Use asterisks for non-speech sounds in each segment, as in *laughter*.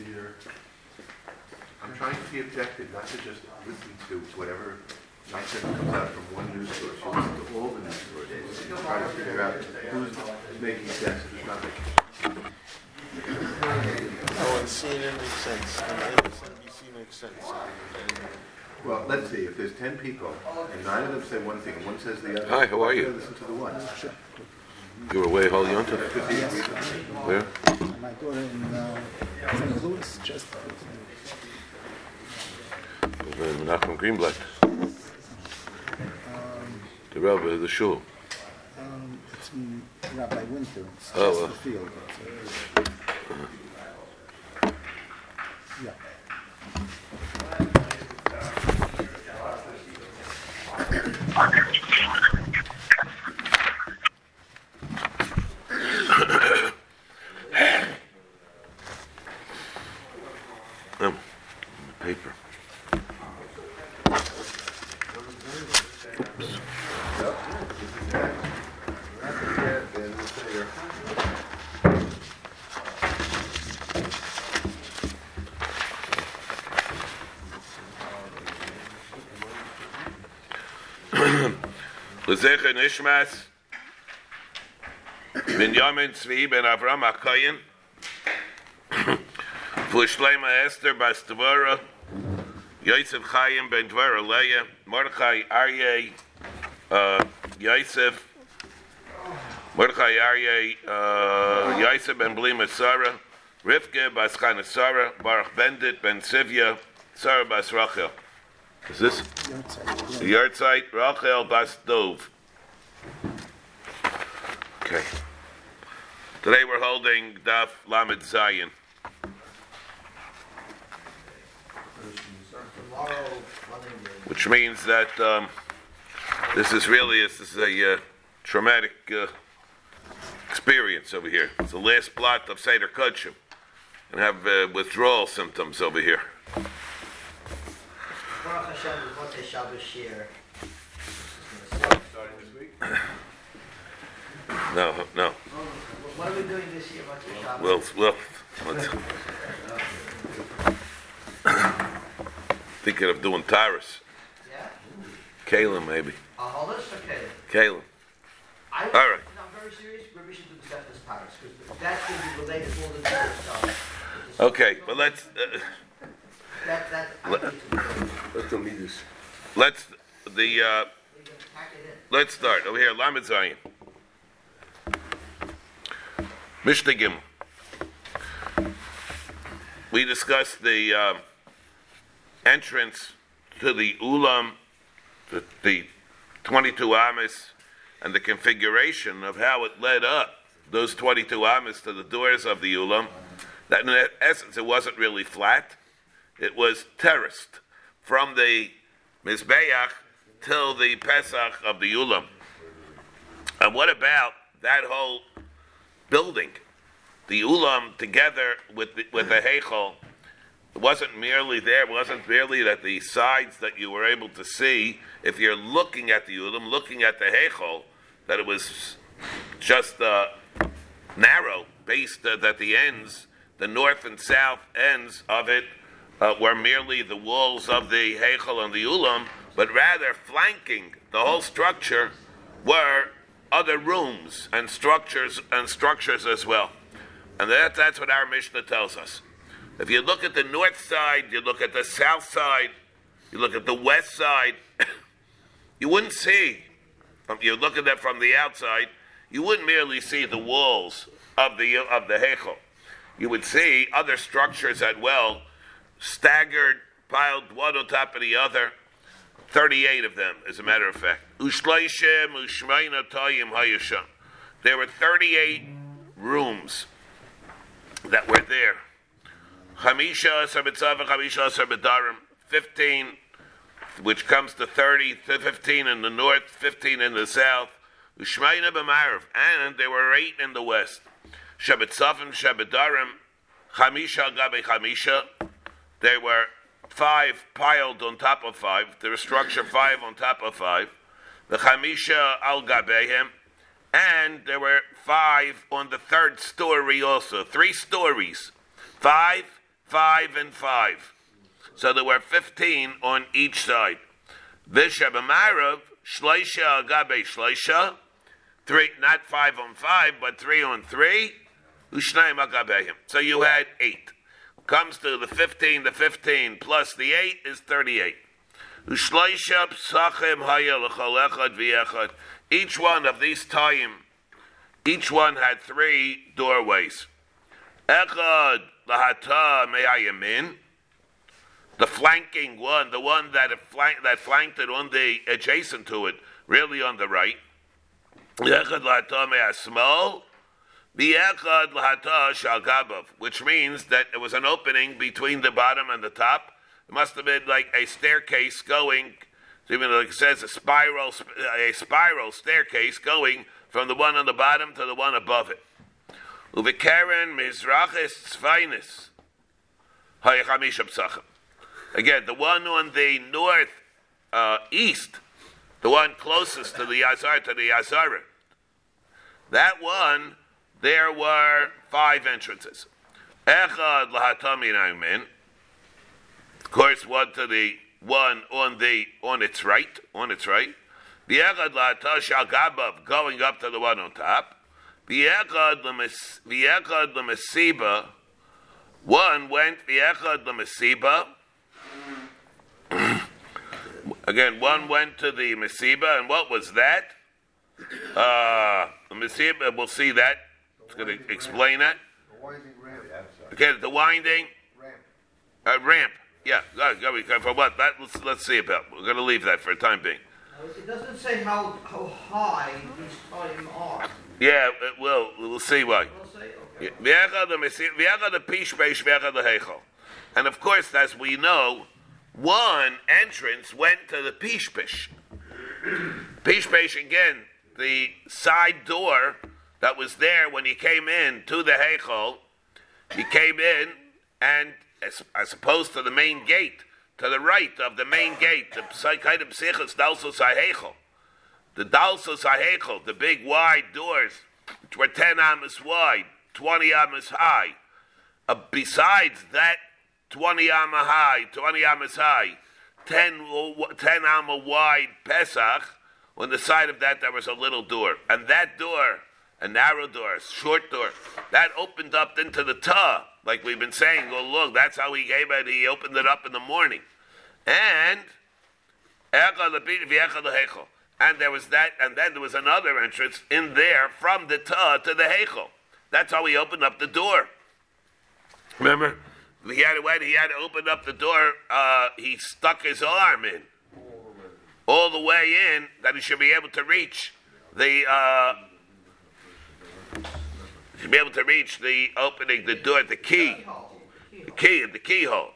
about. I see your, I'm trying to be objective, not to just listen to whatever nonsense comes out from one news source. You listen to all the news sources. You try to figure out who's making sense, who's not making sense. oh, and CNN makes sense, and MSNBC makes sense. Well, let's see, if there's ten people, and nine of them say one thing, and one says the other. Hi, how are you? why should I Listen to the one. You were away holding on to That could be a reason. Where? My daughter in uh, St. Louis just Menachem Greenblatt. The Rebbe, the shul. um, it's Rabbi Winter. It's Oh, well. the field. It's, uh, yeah. Oh, *coughs* Lezecher Nishmas. Binyamin Tzvi ben Avram Akayin. *coughs* For Shleima Esther Bas Dvora. Yosef Chaim ben Dvora Leah. Mordechai Aryeh. Uh, Yosef. Mordechai Aryeh. Uh, Yosef ben Blima Sarah. Rivke Bas Chana Sarah. Baruch Bendit ben Sivya. Sarah Bas Rachel. Is this? The yard site, Rachel Bas Dov. Okay. Today we're holding Daf Lamed Zayin. Which means that um, this is really this is a uh, traumatic uh, experience over here. It's the last blot of Seder Kudshim. And have uh, withdrawal symptoms over here. Baruch Hashem, what they Shabbos share. Starting this week? No, no. What are we doing this year, what's the Shabbos? Well, well, let's- thinking of doing Tyrus. Yeah? Caleb, maybe. A holis or Caleb? Caleb. I, All right. No, I'm very serious, maybe we should do the Zephyr's Paris, because that's going to be related to all the other stuff. Okay, but let's uh, That, that, I Let- think Let's go meet this. let's the uh, can pack it in. let's start over here. Lamed Zayin. Mishnah Gimel. We discussed the um, entrance to the Ulam, the, the 22 Amis, and the configuration of how it led up those 22 Amis to the doors of the Ulam. That in essence, it wasn't really flat; it was terraced from the Mizbeach till the Pesach of the Ulam. And what about that whole building? The Ulam together with the, with the Heichel it wasn't merely there, it wasn't merely that the sides that you were able to see, if you're looking at the Ulam, looking at the Heichel, that it was just uh, narrow, based uh, that the ends, the north and south ends of it, uh, were merely the walls of the Heichel and the Ulam, but rather flanking the whole structure were other rooms and structures and structures as well. And that, that's what our Mishnah tells us. If you look at the north side, you look at the south side, you look at the west side, *coughs* you wouldn't see, you look at that from the outside, you wouldn't merely see the walls of the, of the Heichel. You would see other structures as well, staggered, piled one on top of the other. 38 of them, as a matter of fact. There were 38 rooms that were there. Chamisha Sabitzava, Chamisha Sabidarim, 15, which comes to 30, 15 in the north, 15 in the south. And there were eight in the west. Shabitzavim, Shabidarim, Chamisha Gabe Chamisha. There were five piled on top of five. There was structure five on top of five. the chamisha al gabehem, and there were five on the third story also. Three stories, five, five, and five. So there were fifteen on each side. Vishabamarav shleisha al gabe shleisha, three, not five on five, but three on three. So you had eight. Comes to the fifteen. The fifteen plus the eight is thirty-eight. Ushleisha psachim haya l'chol echad v'echad. Each one of these time, each one had three doorways. The flanking one, the one that flanked, that flanked it on the adjacent to it, really on the right. Which means that there was an opening between the bottom and the top. It must have been like a staircase going, even like it says, a spiral, a spiral staircase going from the one on the bottom to the one above it. Again, the one on the north uh, east, the one closest to the Yazar, to the Yazara. That one, there were five entrances. Echad lahatami min. Of course, one to the one on the on its right, on its right. V'echad lahatash al going up to the one on top. V'echad lemesiba, one went v'echad lemesiba. *clears throat* Again, one went to the mesiba, and what was that? Uh, the mesiba, we'll see that. It's going to explain that. Okay, the winding uh, ramp. Yeah, go, go, go, for what? That let's let's see about. We're going to leave that for a time being. It doesn't say how, how high these time are. Yeah, it will. We'll see why. We'll say, okay. V'echad the mesi- v'echad the pish beish, v'echad the heichel. And of course, as we know, one entrance went to the pishpish. Pishpish again, the side door that was there when he came in to the heichel. He came in, and as, as opposed to the main gate, to the right of the main gate, the of psichos dalsos heichel. The dalsos heichel, the big wide doors, which were ten amas wide, twenty amas high. Uh, besides that 20 amma high, 20 amas high, 10, w- 10 amma wide Pesach, on the side of that there was a little door. And that door, a narrow door, a short door, that opened up into the ta, like we've been saying, oh look, that's how he gave it, he opened it up in the morning. And, and there was that, and then there was another entrance in there from the ta to the heichel. That's how he opened up the door. Remember? He had to he had to open up the door, uh, he stuck his arm in. All the way in that he should be able to reach the uh, should be able to reach the opening, the door, the key. The key, the keyhole.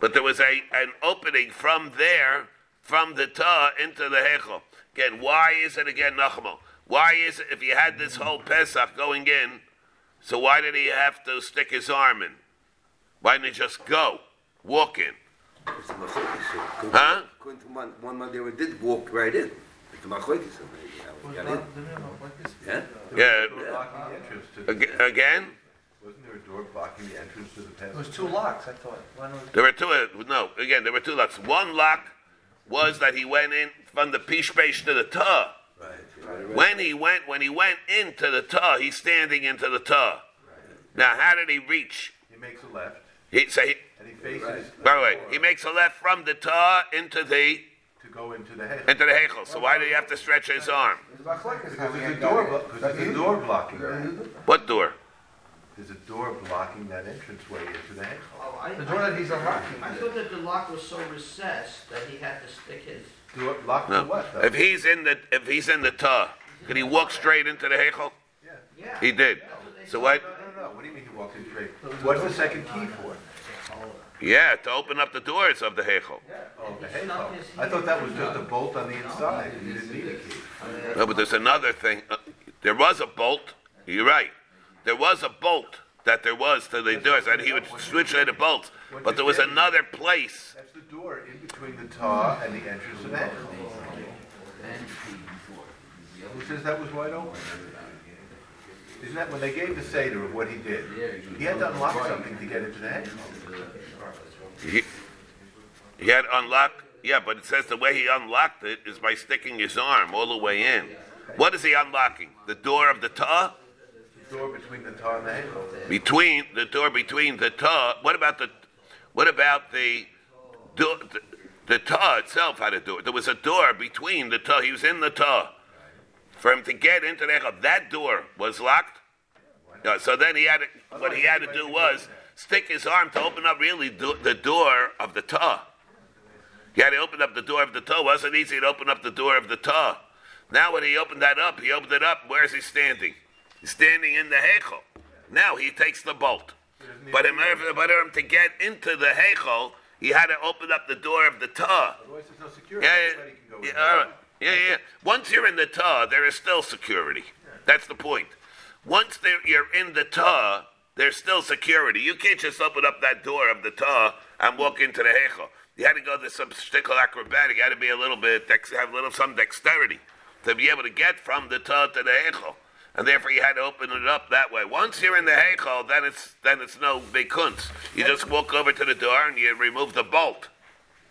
But there was a an opening from there, from the ta into the hechel. Again, why is it again Nachmo? Why is it if he had this whole Pesach going in, so why did he have to stick his arm in? Why didn't he just go, walk in? It's the machlokes. So, Huh? According to one, one man there did walk right in. The machlokes. So maybe how he got in. Yeah. Yeah, Blocking the entrance to the ag- again. Wasn't there a door blocking the entrance to the It was passage? two locks, I thought. Why not? There were two. Uh, no, again, there were two locks. One lock was that he went in from the pishpesh to the ta. Right. Right. right. When he went, when he went into the ta, he's standing into the ta. Now, how did he reach? He makes a left, He say, and he faces. by the way, he makes a left from the ta into the To go into the head. into the hechel. So why did he have to stretch his arm? Because there's a door, blo- because there's a door blocking that. What door? There's a door blocking that entranceway into the head. Oh, I, The door that he's unlocking. I thought that the lock was so recessed that he had to stick his. Door, lock No. to what, though? If he's in the if he's in the ta, could he walk straight into the hechel? Yeah. Yeah. He did. So what? No, no, no, what do you mean he walked in straight? What's the second key for? Yeah, to open up the doors of the hechel. Oh, the head. I thought that was just a bolt on the inside, you didn't need a key. No, but there's another thing. Uh, there was a bolt. You're right. There was a bolt that there was to the doors, and he would switch the bolts. But there was another place. That's the door in between the tar and the entrance of the head. Who says that was wide open? Isn't that when they gave the Seder of what he did? He had to unlock something to get into the head. He, he had unlocked, yeah, but it says the way he unlocked it is by sticking his arm all the way in. What is he unlocking? The door of the ta? The door between the tar and the head. Between the door between the ta. What about the? What about the door? The, the ta itself had a door. There was a door between the ta. He was in the ta. For him to get into the Echel, that door was locked. Yeah, so then he had to, what he had to do was stick his arm to open up really do, the door of the ta. He had to open up the door of the ta. Wasn't easy to open up the door of the ta. Now when he opened that up, he opened it up. Where is he standing? He's standing in the Hechel. Now he takes the bolt. But in order for him to get into the Hechel, he had to open up the door of the ta. Otherwise, there's no security. Yeah, Anybody can go yeah, yeah, yeah, yeah. Once you're in the ta, there is still security. That's the point. Once you're in the ta, there's still security. You can't just open up that door of the ta and walk into the hechel. You had to go to some shtickle acrobatic. You had to be a little bit, have a little some dexterity to be able to get from the ta to the hechel. And therefore, you had to open it up that way. Once you're in the hechel, then it's then it's no big. You just walk over to the door and you remove the bolt.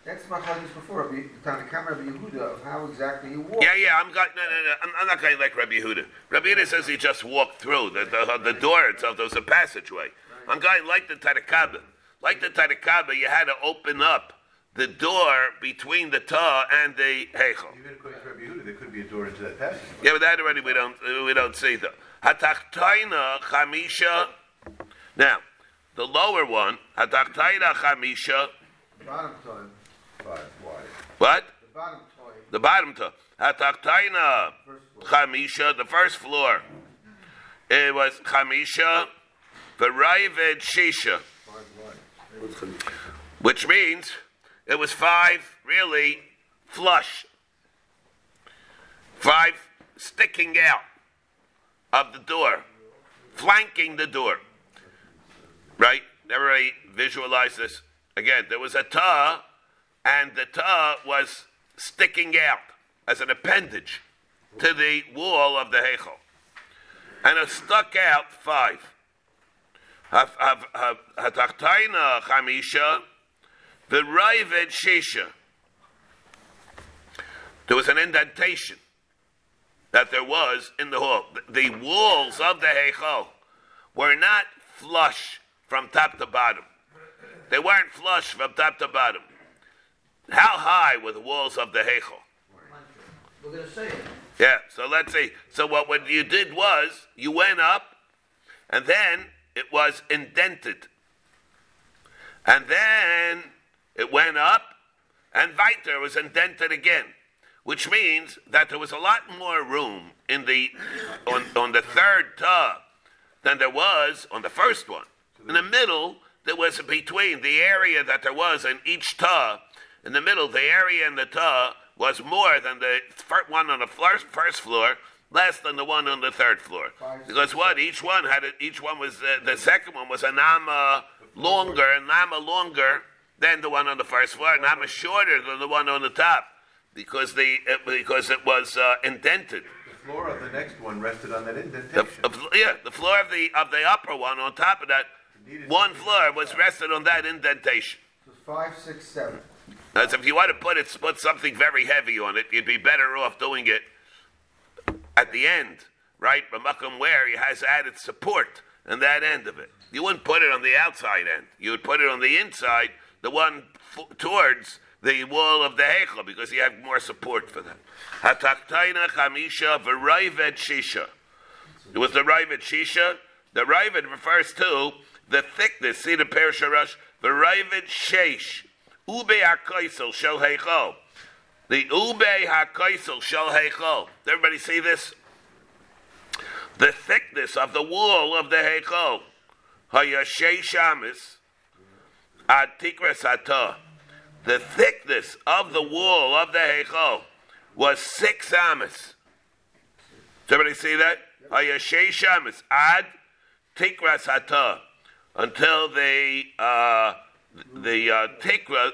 That's my questions before, Rabbi- Tanakh Rabbi Yehuda, of how exactly you walk. Yeah, yeah, I'm got, no, no, no, I'm, I'm not going like Rabbi Yehuda. Rabbi Yehuda says he just walked through the the, uh, the door itself. There was a passageway. I'm going like the Tarakaba. Like the Tarakaba, you had to open up the door between the ta and the heichel. Even according to Rabbi Yehuda, there could be a door into that passage. Yeah, but that already we don't uh, we don't see though. Hatachtaina chamisha. Now, the lower one, hatachtaina chamisha. Bottom time, Five wide. What? the bottom toy, The bottom to Hatachtaina Chamisha, the first floor. It was Chamisha, Varayved Shisha, which means it was five really flush, five sticking out of the door, flanking the door. Right? Everybody visualize this. Again, there was a ta, and the ta was sticking out as an appendage to the wall of the Heichel. And it stuck out five. Hatachtaina chamisha, the Raived Shisha. There was an indentation that there was in the hall. The- walls of the Heichel were not flush from top to bottom. They weren't flush from top to bottom. How high were the walls of the Heichel? We're gonna say it. Yeah, so let's see. So what, what you did was you went up, and then it was indented. And then it went up, and weiter was indented again, which means that there was a lot more room in the on, on the third tub than there was on the first one. In the middle, there was between the area that there was in each tub. In the middle, the area in the tub was more than the one on the first, first floor, less than the one on the third floor. Because what each one had, a, each one was uh, the second one was a nama longer, a nama longer than the one on the first floor, a nama shorter than the one on the top, because the uh, because it was uh, indented. The floor of the next one rested on that The, indentation. uh, yeah, the floor of the of the upper one on top of that one floor was rested on that indentation. so five, six, seven. As if you want to put it, put something very heavy on it, you'd be better off doing it at the end, right? B'makom where he has added support on that end of it. You wouldn't put it on the outside end. You would put it on the inside, the one f- towards the wall of the heichel, because you have more support for that. Hataktaina chamisha v'rayved shisha. It was the Ravid Shisha. The Ravid refers to the thickness. See the Persharash? The Ravid Sheish. Ube HaKoisel Shel Heichol. The Ube HaKoisel Shel Heichol. Everybody see this? The thickness of the wall of the Heichol. Hayashei Shamis. Ad Tikras. The thickness of the wall of the Heichol was six amas. Does everybody see that? Hayashei Shamis ad tikras until the uh, the uh, tikra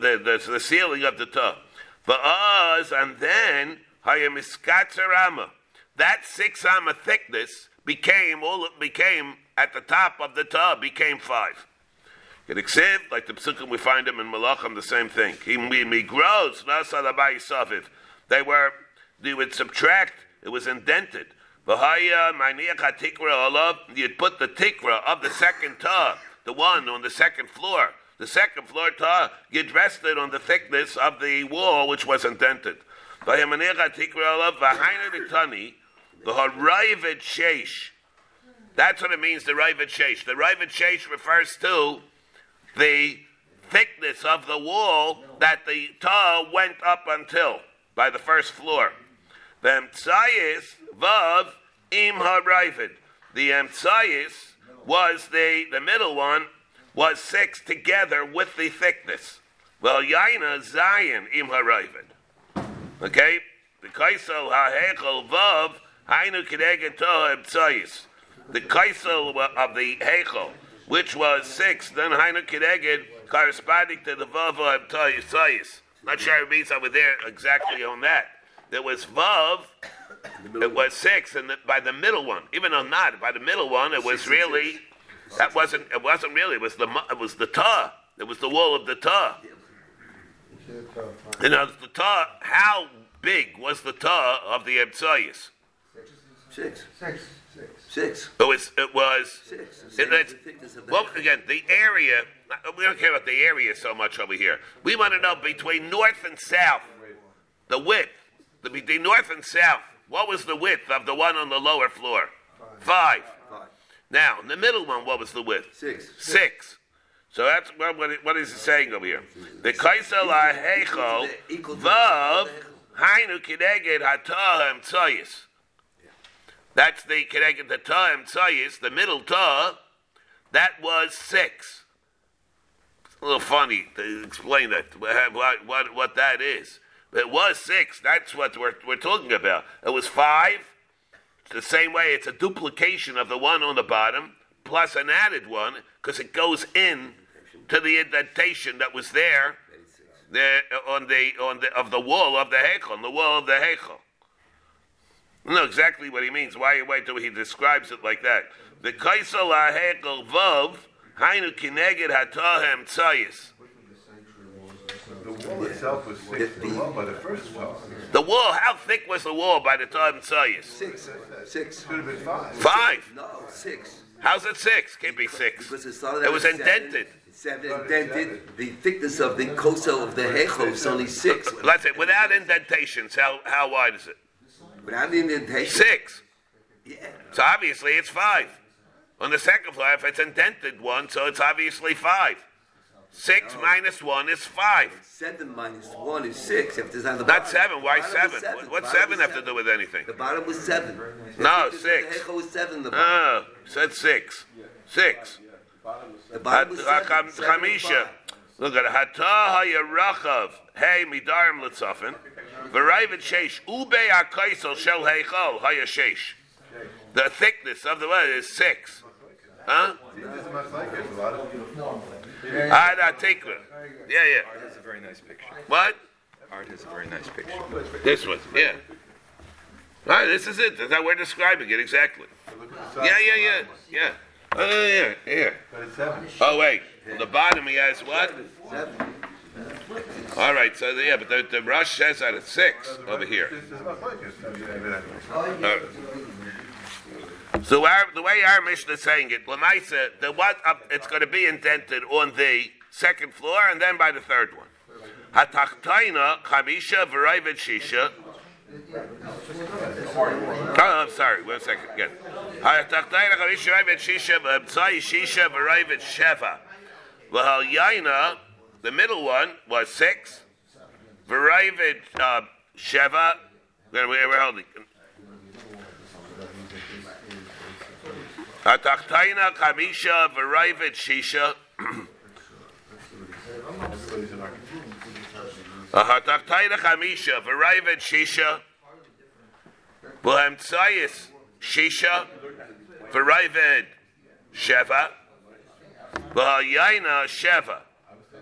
the, the the ceiling of the tub. For us, and then hayamiskatzarama that six amma thickness became all it became at the top of the tub became five. It except like the psukim we find them in Malachim, the same thing. He grows. They were they would subtract. It was indented. You'd put the tikra of the second tub, the one on the second floor. The second floor tub, you'd on the thickness of the wall, which was indented. V'haya maniach hatikra olav. V'haina nitani. The harayivet sheish. That's what it means, the Ravid Sheish. The Ravid Sheish refers to the thickness of the wall that the tar went up until by the first floor. The emtsayis vav im. The emtsayis was the the middle one was six together with the thickness. Well, yaina Zion im haravid. Okay, the kaisel ha'hechel vav hainu emtsayis. The kaisel of the hechel which was six, then Hainu Kedeged, corresponding to the Vav of Yisayis. Not sure it means over there exactly on that. There was Vav, it was six, and the, by the middle one, even though not, by the middle one, it was really, that wasn't, it wasn't really, it was the, it was the Ta. It was the wall of the Ta. You know, the Ta, how big was the Ta of the Ebsayis? Six. Six. Six. It was, it was, Six. It- it's- well, again, the area, we don't care about the area so much over here. We want to know between north and south, the width, the, between north and south, what was the width of the one on the lower floor? Five. Five. Now, in the middle one, what was the width? Six. Six. So that's what, what, what is it saying over here? The kaisel ha'hecho Equal to the- vav hainu kineged hatah emtsayis. That's the kineged hatah emtsayis, the middle tah. That was six. It's a little funny to explain that what what, what that is. But it was six. That's what we're we're talking about. It was five. The same way. It's a duplication of the one on the bottom plus an added one because it goes in to the indentation that was there on the on the of the wall of the heichel, on the wall of the heichel. I know exactly what he means. Why why do he describes it like that? The kaisel heichel vov hainu kineged hatahem tzayis. The wall itself was six feet long by the first wall. The wall. How thick was the wall by the time tzayis? Six. Six. Could have been five. Five. No, six. How's it six? Can't be six. Because it started It out was at seven. indented. Seven indented. The thickness of the kosel of the hechel is only six. Let's say without indentations. How how wide is it? Without the indentation. Six. Yeah. So obviously it's five. On the second floor, if it's indented one, so it's obviously five. Six minus one is five. Seven minus one is six. If there's on the Not bottom. seven. Why The bottom was seven? What- What's bottom seven was have to do with anything? The bottom was seven. No, six. The was seven. The ah, bottom. Oh, said six. Six. The bottom was Hat- uh, seven. Cham- Seven and Chamisha. Look at Hata hayarachav. Hey midarim litzofen. V'rayvet sheish. Ube akaisel shel heichol hayashesh. The thickness of the word is six. Huh? This is much it. A Ad atikra. Yeah, yeah. That's a very nice picture. What? Art has a very nice picture. This one, yeah. All right, this is it. That's how we're describing it exactly. look at the size. Yeah, yeah, yeah, yeah. Oh, yeah, yeah. But it's. Oh, wait. On the bottom, he has what? Seven. All right, so the, yeah, but the, the rush says that it's six over here. This is much like it. Uh, so our, the way our mission is saying it, Lamaisa, the what it's going to be indented on the second floor and then by the third one. Hatachtaina chamisha v'rayvet shisha. Oh, I'm sorry. One second again. Hatachtaina chamisha v'rayvet shisha v'abtzai shisha v'rayvet sheva. V'hal yaina, the middle one was six. Uh, sheva. We're holding. Hatachtaina kamisha v'rayvet shisha. Hatachtaina kamisha v'rayvet shisha. V'hamtzayis shisha. V'rayvet sheva. V'hayayna sheva.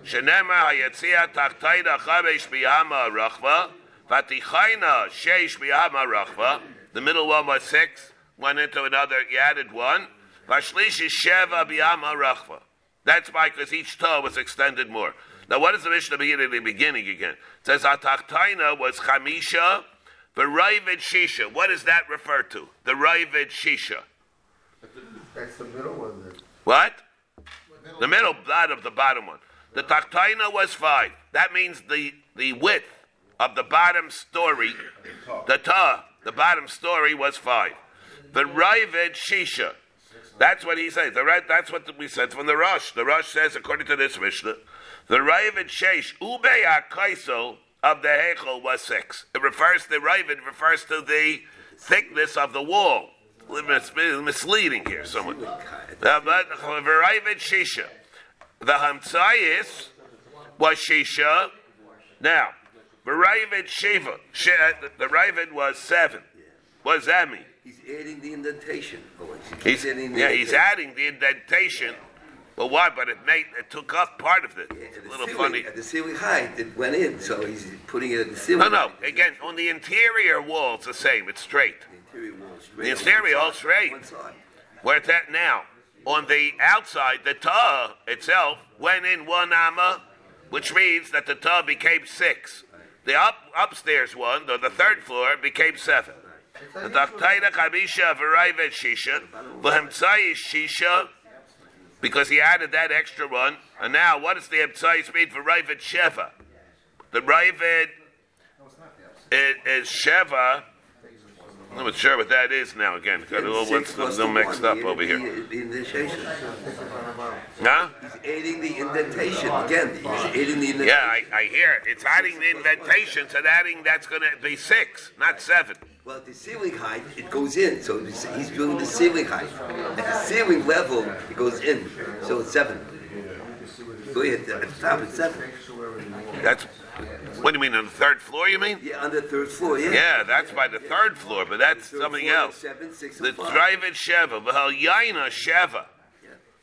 Shenema hayatzia tachtaina chamesh biyama rachva. Vatichaina sheish biyama rachva. The middle one was six. Went into another. You added one. Vashlishi sheva biyama rachva. That's why, because each toe was extended more. Now, what does the Mishnah begin at the beginning again? It says Atachtaina was Chamisha, the Ravid Shisha. What does that refer to? The Ravid Shisha. That's the middle one then. What? The middle, that of the bottom one. The Tachtaina was five. That means the, the width of the bottom story, the Ta, the bottom story was five. The Ravid Shisha. That's what he says. The right, that's what we said from the Rush. The Rush says, according to this Mishnah, the Ravid Sheish Ube Kaiso of the Hechel was six. It refers the Ravid refers to the thickness of the wall. Mis- misleading here. The but the Ravid Shisha. The Hamtzayis was Shisha. Now, the Ravid Shiva. Uh, The Ravid was seven. What does that mean? He's adding the indentation. Oh, He's, adding the yeah, he's indentation. adding the indentation. But why? But it made it took up part of it. Yeah, It's a little ceiling- funny. At the ceiling height, it went in, so he's putting it at the ceiling. No, no. height. Again, on the interior wall, it's the same. It's straight. The interior wall is straight. The one all straight. One side. Where it's at now. On the outside, the tah itself went in one amma, which means that the tah became six. The up, upstairs one, the, the third floor, became seven. The Tachtaina Chamisha Varaivet Shisha, Vahemtsai Shisha, because he added that extra one. And now, what does the Emtsai mean for Ravid Sheva? The Ravid is, is Sheva. I'm not sure what that is now again. Got a little, Six what's a little mixed up over here. The, indentation. Huh? He's adding the indentation again. He's adding the indentation. Yeah, I, I hear it. It's adding the indentation, so adding that's going to be six, not seven. Well, the ceiling height, it goes in. So he's doing the ceiling height. At the ceiling level, it goes in. So it's seven. Go ahead. Uh, at the top, it's seven. That's what do you mean on the third floor? You mean? Yeah, on the third floor. Yeah. Yeah, that's by the third floor, but that's something floor, else. Seven, six, The. Drive-In Sheva, V'hal Yaina Sheva.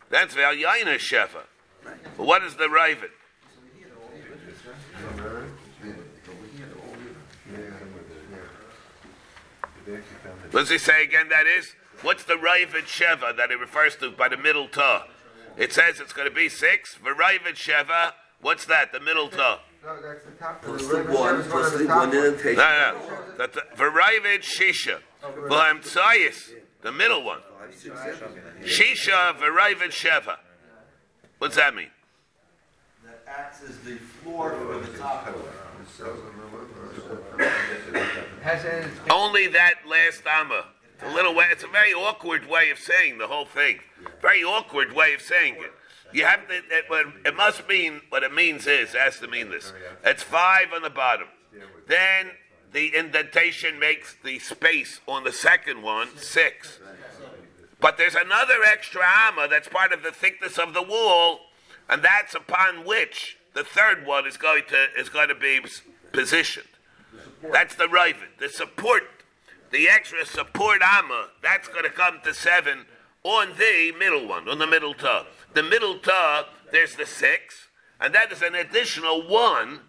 That's V'hal Yaina Sheva. But what is the? What does he say again that is? What's the Raven Sheva that it refers to by the middle ta? It says it's going to be six. V'Raven Sheva, what's that, the middle ta? No, that's the top. Plus The the one, service plus on the top one one. indentation. No, no. That the V'Raven Shisha. V'Hamtzayis, the middle one. Five, six, seven. Shisha V'Raven Sheva. What's that mean? That acts as the floor for the top floor. Has a, Only that last amma. It's a little way. It's a very awkward way of saying the whole thing. Very awkward way of saying it. You have to. It, it must mean. What it means is it has to mean this. Oh, it's five on the bottom. Then the indentation makes the space on the second one six. But there's another extra amma that's part of the thickness of the wall, and that's upon which the third one is going to is going to be positioned. That's the raven. The support, the extra support amma, that's going to come to seven on the middle one, on the middle toe. The middle toe, there's the six, and that is an additional one.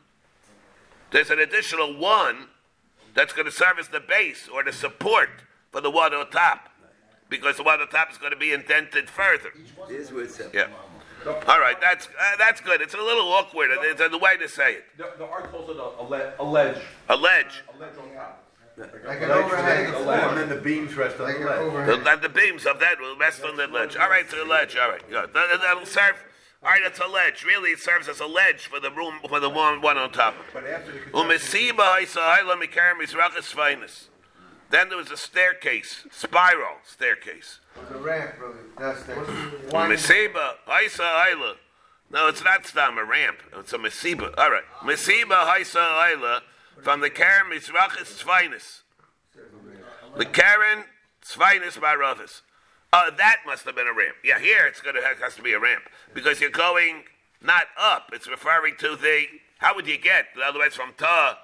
There's an additional one that's going to serve as the base or the support for the one on top, because the one on top is going to be indented further. Here's where it's. Yeah. All right, that's uh, that's good. It's a little awkward. It's a way to say it. The, the art calls it a, a, le- a ledge. A ledge. A ledge on top. Like an overhang of And floor. then the beams rest on Like the ledge. The, the, the beams of that will rest on the ledge. All right, to the ledge. All right, good. That, that'll serve. All right, it's a ledge. Really, it serves as a ledge for the room for the one one on top. But after the construction, Umesiba Isa'ila Mikarim Mizrachas Finus. Then there was a staircase, spiral staircase. The ramp, brother. That's the. No, it's not Stam, a ramp. It's a Mesiba. All right. Mesiba Isa'ila from the Karen Mizrachas Finus. The Karen Svinus Baravis. Uh, that must have been a ramp. Yeah, here it's going to have, has to be a ramp because you're going not up. It's referring to the. How would you get? In other words, from Ta,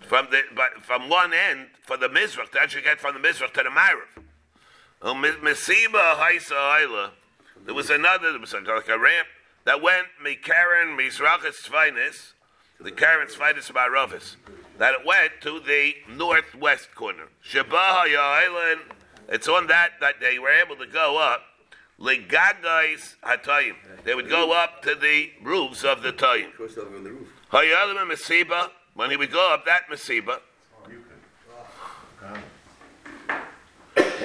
from the but from one end for the Mizrach. That you get from the Mizrach to the Ma'ariv. Oh, Mesiba Haisa. There was another. There was like a ramp that went Mikaren Mizrachas Svinus. The Karen Svinus Baravis. that it went to the northwest corner. Shabaha Island, it's on that that they were able to go up. Ligagais Hatayim. They would go up to the roofs of the Tayim. Cross over on the roof. Hayalim and Masiba, when he would go up that Masiba,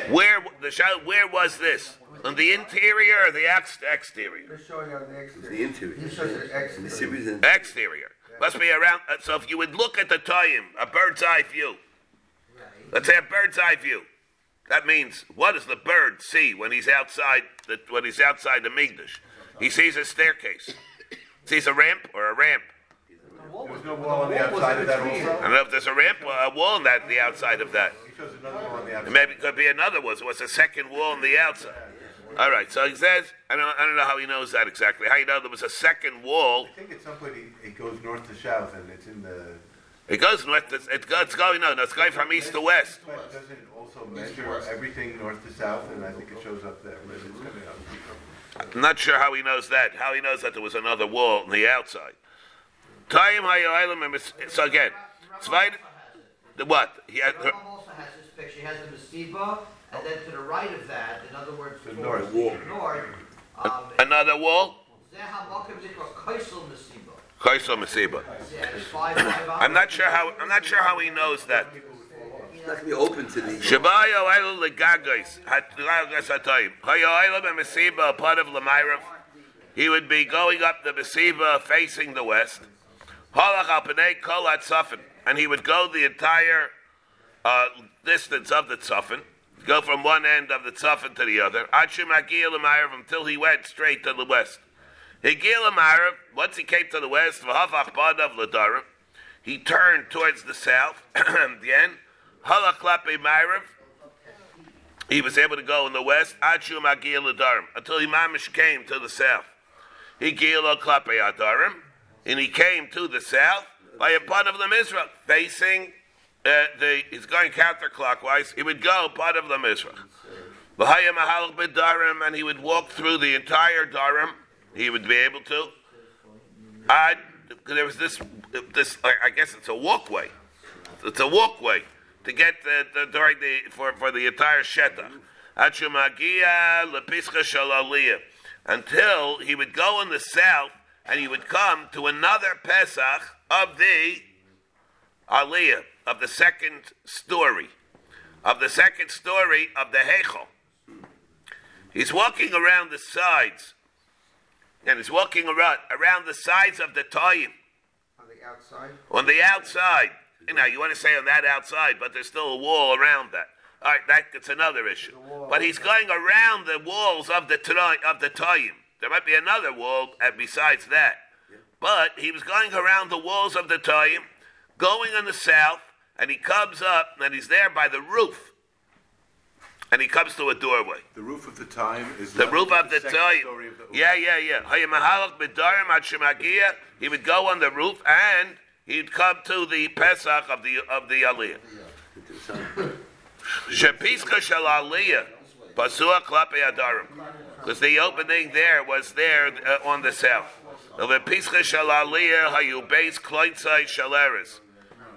where the shout, where was this? On the interior or the ex- exterior? They're showing on the exterior. The interior. He the The exterior. Series in Must be around. uh, So if you would look at the Tayim, a bird's eye view. Let's say a bird's eye view. That means what does the bird see when he's outside the when he's outside the Mikdash? He sees a staircase. *coughs* sees a ramp or a ramp. There's no wall on the outside of that I don't know if there's a ramp or a wall on that the outside of that. He shows another wall on the outside. Maybe it could be another one. So it's a second wall on the outside. All right. So he says, I don't, I don't know how he knows that exactly. How you know there was a second wall? I think at some point he- it goes north to south and it's in the, It goes north. It's, it goes, it's going no, no, it's going from east to west. but doesn't it also measure everything north to south and I think it shows up there, but it's coming up. I'm not sure how he knows that. How he knows that there was another wall on the outside. Time Hayoilim and Mis- So again, Zweite, the what? He had, Rambam also has this picture, he has the Masiba, and then to the right of that, in other words, The north. the north, um, another wall. Zeh HaMakom Nikra Kaisel Masiba. Kaisel Masiba. Yeah, it's five, five I'm not sure how. I'm not sure how he knows that. It's not gonna be open to the. Shabayo Eilu Legagais, Hatlagas Hatayim. Hayo Eilu Mesiba, part of Lamairav. He would be going up the Mesiba facing the west. Halach Alpanei Kol Sufin. And he would go the entire uh, distance of the Tzafin, go from one end of the Tzafin to the other, Achim Agil until he went straight to the west. Lamairav, once he came to the west, V'havach Badav Ladarim, he turned towards the south, *clears throat* again, Halach Klape Mairav, he was able to go in the west, Achu Magil Adarim, until he mamish came to the south. Klape Adarim, and he came to the south by a part of the Mizrach, facing uh, the, he's going counterclockwise, he would go part of the Mizrach. Mahalach B'Darim, and he would walk through the entire Darim, he would be able to. I, there was this, this, I guess it's a walkway. It's a walkway to get the, the during the for, for the entire shetach. Lepischa until he would go in the south and he would come to another Pesach of the Aliyah of the second story of the second story of the Heichel. He's walking around the sides and he's walking around around the sides of the Toyim On the outside. on the outside. You know, you want to say on that outside, but there's still a wall around that. All right, that, that's another issue. But he's going around the walls of the of the Tayyim. There might be another wall besides that. But he was going around the walls of the Tayyim, going on the south, and he comes up, and he's there by the roof. And he comes to a doorway. The roof of the time is. The roof of the second time. of the- Yeah, yeah, yeah. Hayya mahalach b'darim. He would go on the roof and he'd come to the Pesach of the of the Aliyah. Shepiska shel Aliyah, pasua klape adarim. Because the opening there was there uh, on the south. The Pischa shel Aliyah hayu beis kloitzai shaleres.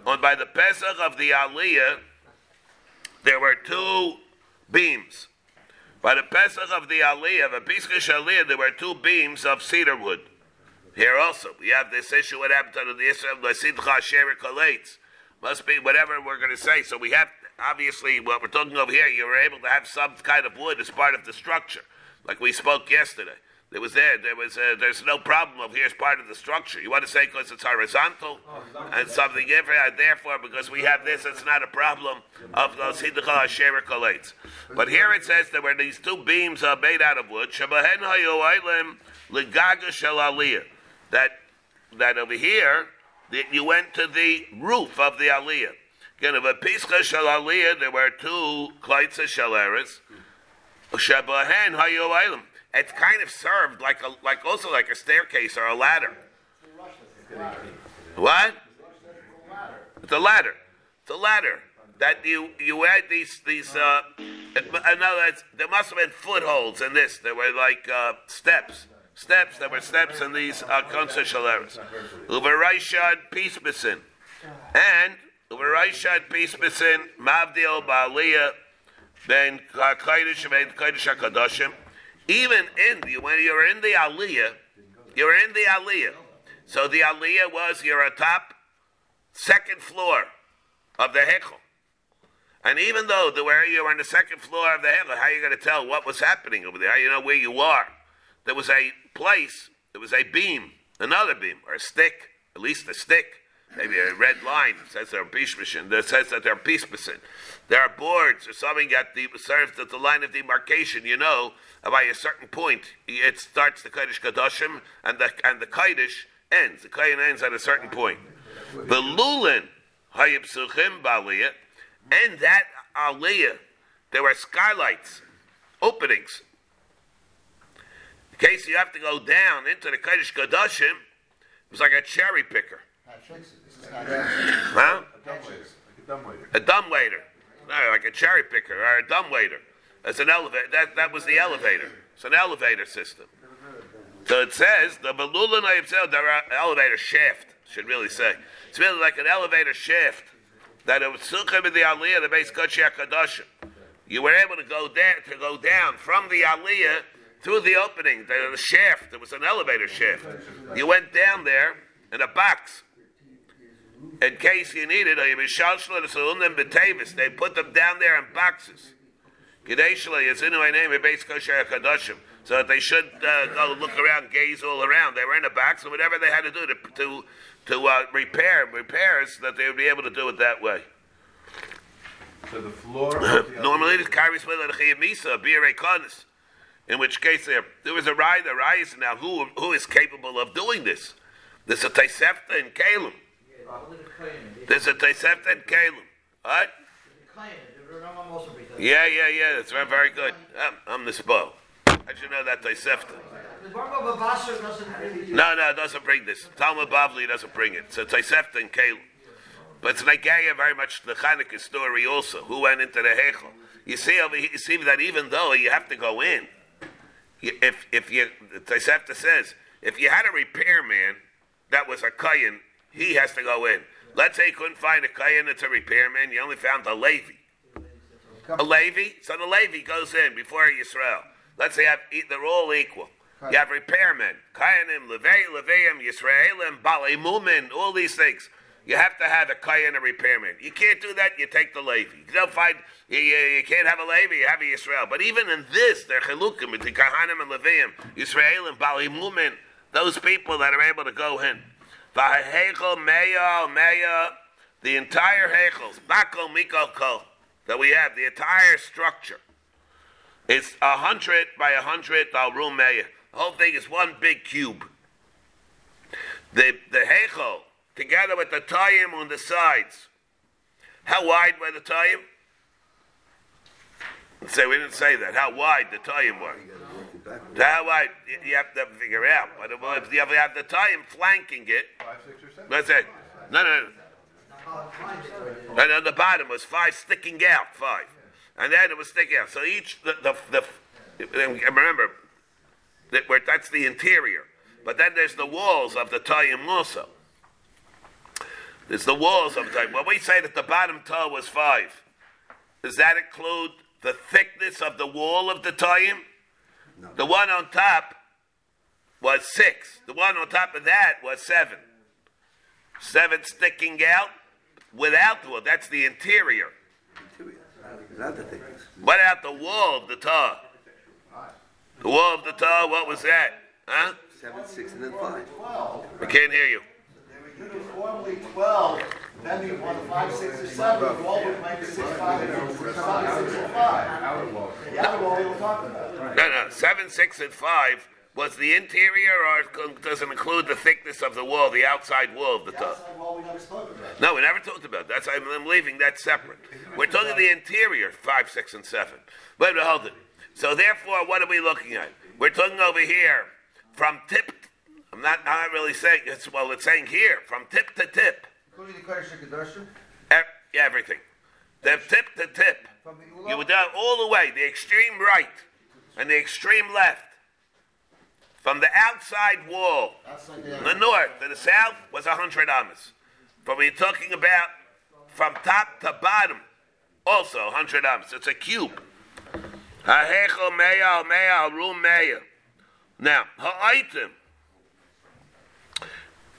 On by the Pesach of the Aliyah, there were two beams. By the Pesach of the Aliyah, the Pischa Aliyah, there were two beams of cedar wood. Here also, we have this issue what happened to the Israel Lasidcha Asher Kalates. Must be whatever we're going to say. So we have, obviously, what we're talking over here, you were able to have some kind of wood as part of the structure, like we spoke yesterday. There was there, there was, uh, there's no problem of here's part of the structure. You want to say because it's horizontal and something different, therefore because we have this, it's not a problem of those Hidduchal Asher. But here it says there were these two beams uh, made out of wood, Shabahen Hayoilim Ligaga Shel. That, that over here, that you went to the roof of the Aliyah. Again, of a Pischa Shel there were two Kleitza Shaleres. Shabahen Hayoilim. It's kind of served like a, like also like a staircase or a ladder. What? It's a ladder. It's a ladder that you you had these these. Uh, in other words, there must have been footholds in this. There were like uh, steps, steps. There were steps in these uh, concessionaires. Uberayshad peace besin. And Uberayshad Pismasin Mavdil Baaliyah Ben Kodesh Ben Kodesh HaKadoshim. Even in the, when you're in the Aliyah, you're in the Aliyah. So the Aliyah was you're atop second floor of the Hekel. And even though the where you were on the second floor of the Hekel, how are you going to tell what was happening over there? How you know where you are? There was a place, there was a beam, another beam, or a stick, at least a stick, maybe a red line that says they're Bishmishin, that says that they're Pismasin. There are boards or something that the, serves at the line of demarcation, you know, by a certain point, it starts the Kodesh Kadoshim, and the, and the Kaddish ends. The Kayin ends at a certain point. The Lulin, Hayib Suchim Baliyah, and that Aliyah, there were skylights, openings. In case you have to go down into the Kodesh Kadoshim, it was like a cherry picker. Huh? A dumbwaiter. A dumbwaiter. No, like a cherry picker or a dumbwaiter. That's an elevator. That, that was the elevator. It's an elevator system. So it says the Belula Nayibsel, the elevator shaft, should really say. It's really like an elevator shaft. That it was Sukhim in the Aliyah, the base Kachia Kadashim. You were able to go down to go down from the Aliyah through the opening, the, the shaft. There was an elevator shaft. You went down there in a box. In case you need it, they put them down there in boxes. Is in my name, base kosher kadashim, so that they should uh, go look around, gaze all around. They were in a box, and whatever they had to do to to, to uh, repair repairs, that they would be able to do it that way. So the floor. *coughs* the- Normally, it carries with it a misa. In which case, there there was a rai, the rise. now who who is capable of doing this. There's a Taisefta in Kalim. There's a Taisefta in Kalim. What? Yeah, yeah, yeah. That's very, very good. I'm, I'm the. How'd you know that really. No, no, it doesn't bring this. Talmud Bavli doesn't bring it. So Taisefta and Kalim. But it's Nagaya very much the Chanukah story also. Who went into the Hechel? You see over here, you see that even though you have to go in, if if you Taisefta says if you had a repairman that was a kayan, he has to go in. Let's say he couldn't find a kayan that's a repairman, He only found a Levi. A Levi, so the Levi goes in before Yisrael. Let's say they're all equal. You have repairmen, Kayanim, Levei, Leveim, Yisraelim, Balei Mumin, all these things. You have to have a Kayan, a repairman. You can't do that, you take the Levi. You don't find, you, you, you can't have a Levi, you have a Yisrael. But even in this, they're Chilukim, the Kahanim and Leveim, Yisraelim, Balei Mumin, those people that are able to go in. Vahechel, Meya, Meya, the entire Hechels, Bako, Miko, Ko, that we have, the entire structure. It's a hundred by a hundred al room. The whole thing is one big cube. The the hechel together with the tayim on the sides. How wide were the tayim? Say we didn't say that. How wide the tayim were? How wide you- have to figure out. But if you have the tayim flanking it. Five, six, or seven. Let's say no, no, no. And on the bottom was five sticking out, five. And then it was sticking out. So each, the, the, the remember, that where, that's the interior. But then there's the walls of the Tayyim also. There's the walls of the Tayyim. When we say that the bottom toe was five, does that include the thickness of the wall of the Tayyim? The one on top was six. The one on top of that was seven. Seven sticking out without the wall. That's the interior. Not the thickness. What about the wall of the tar? The wall of the tar, what was that? Huh? Seven, six, and then five. I can't hear you. Uniformly twelve, then you want five, six, or seven, the wall would make six, five, and six, five, six, or five. The outer wall we were talking about. No, no. Seven, six, and five was the interior, or does it include the thickness of the wall, the outside wall of the The outside wall we never spoke about. No, we never talked about that. That's I'm, I'm leaving that separate. We're talking the interior, five, six, and seven. Wait, wait, hold it. So therefore, what are we looking at? We're talking over here from tip. I'm not. I'm not really saying. It's, well, it's saying here from tip to tip. Including the Kodesh HaKadoshim, everything. The tip to tip. You were down all the way, the extreme right and the extreme left. From the outside wall, like from the north to the south was a hundred amas. but we're talking about from top to bottom, also 100 amas. It's a cube. Ha'hechel meya al meya al rum. Now, ha'aitim.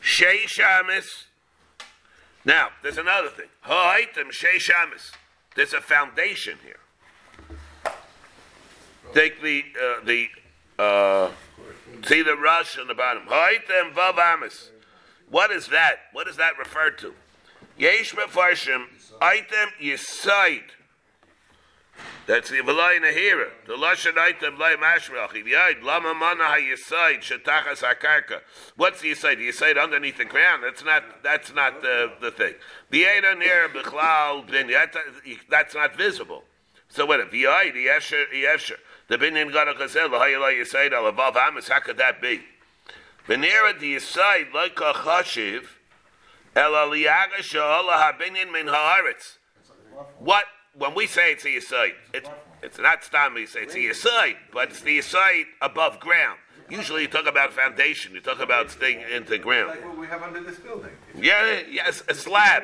Sheish amas. Now, there's another thing. Ha'aitim sheish amas. There's a foundation here. Take the, uh, the, uh, see the rush on the bottom. Ha'aitim vav amas. What is that? What does that refer to? Yesh mefarshim, item yisaid. That's the Velay Nahira. The Lashon item Lay Mashmach. Yid, Lama Mana HaYisaid, Shetachas HaKarka. What's the Yisaid? The Yisaid underneath the ground. That's not, that's not the, the thing. The Eda Nir Bichlal Bin, that's not visible. So what if Yid, Yesher, Yesher. The Binyan Gada Chazel, Lahayla Yisaid, Alavav Amas, how could that be? Benira the Yisaid, like a Chashiv, El Aliyaga Sha'ala HaBinyan Min Haaretz. What when we say it's a yisoid, it's, it's not stam we say it's a yisoid, but it's the yisoid above ground. Usually you talk about foundation, you talk about staying into ground. Like what we have under this building. Yeah, yes, a slab.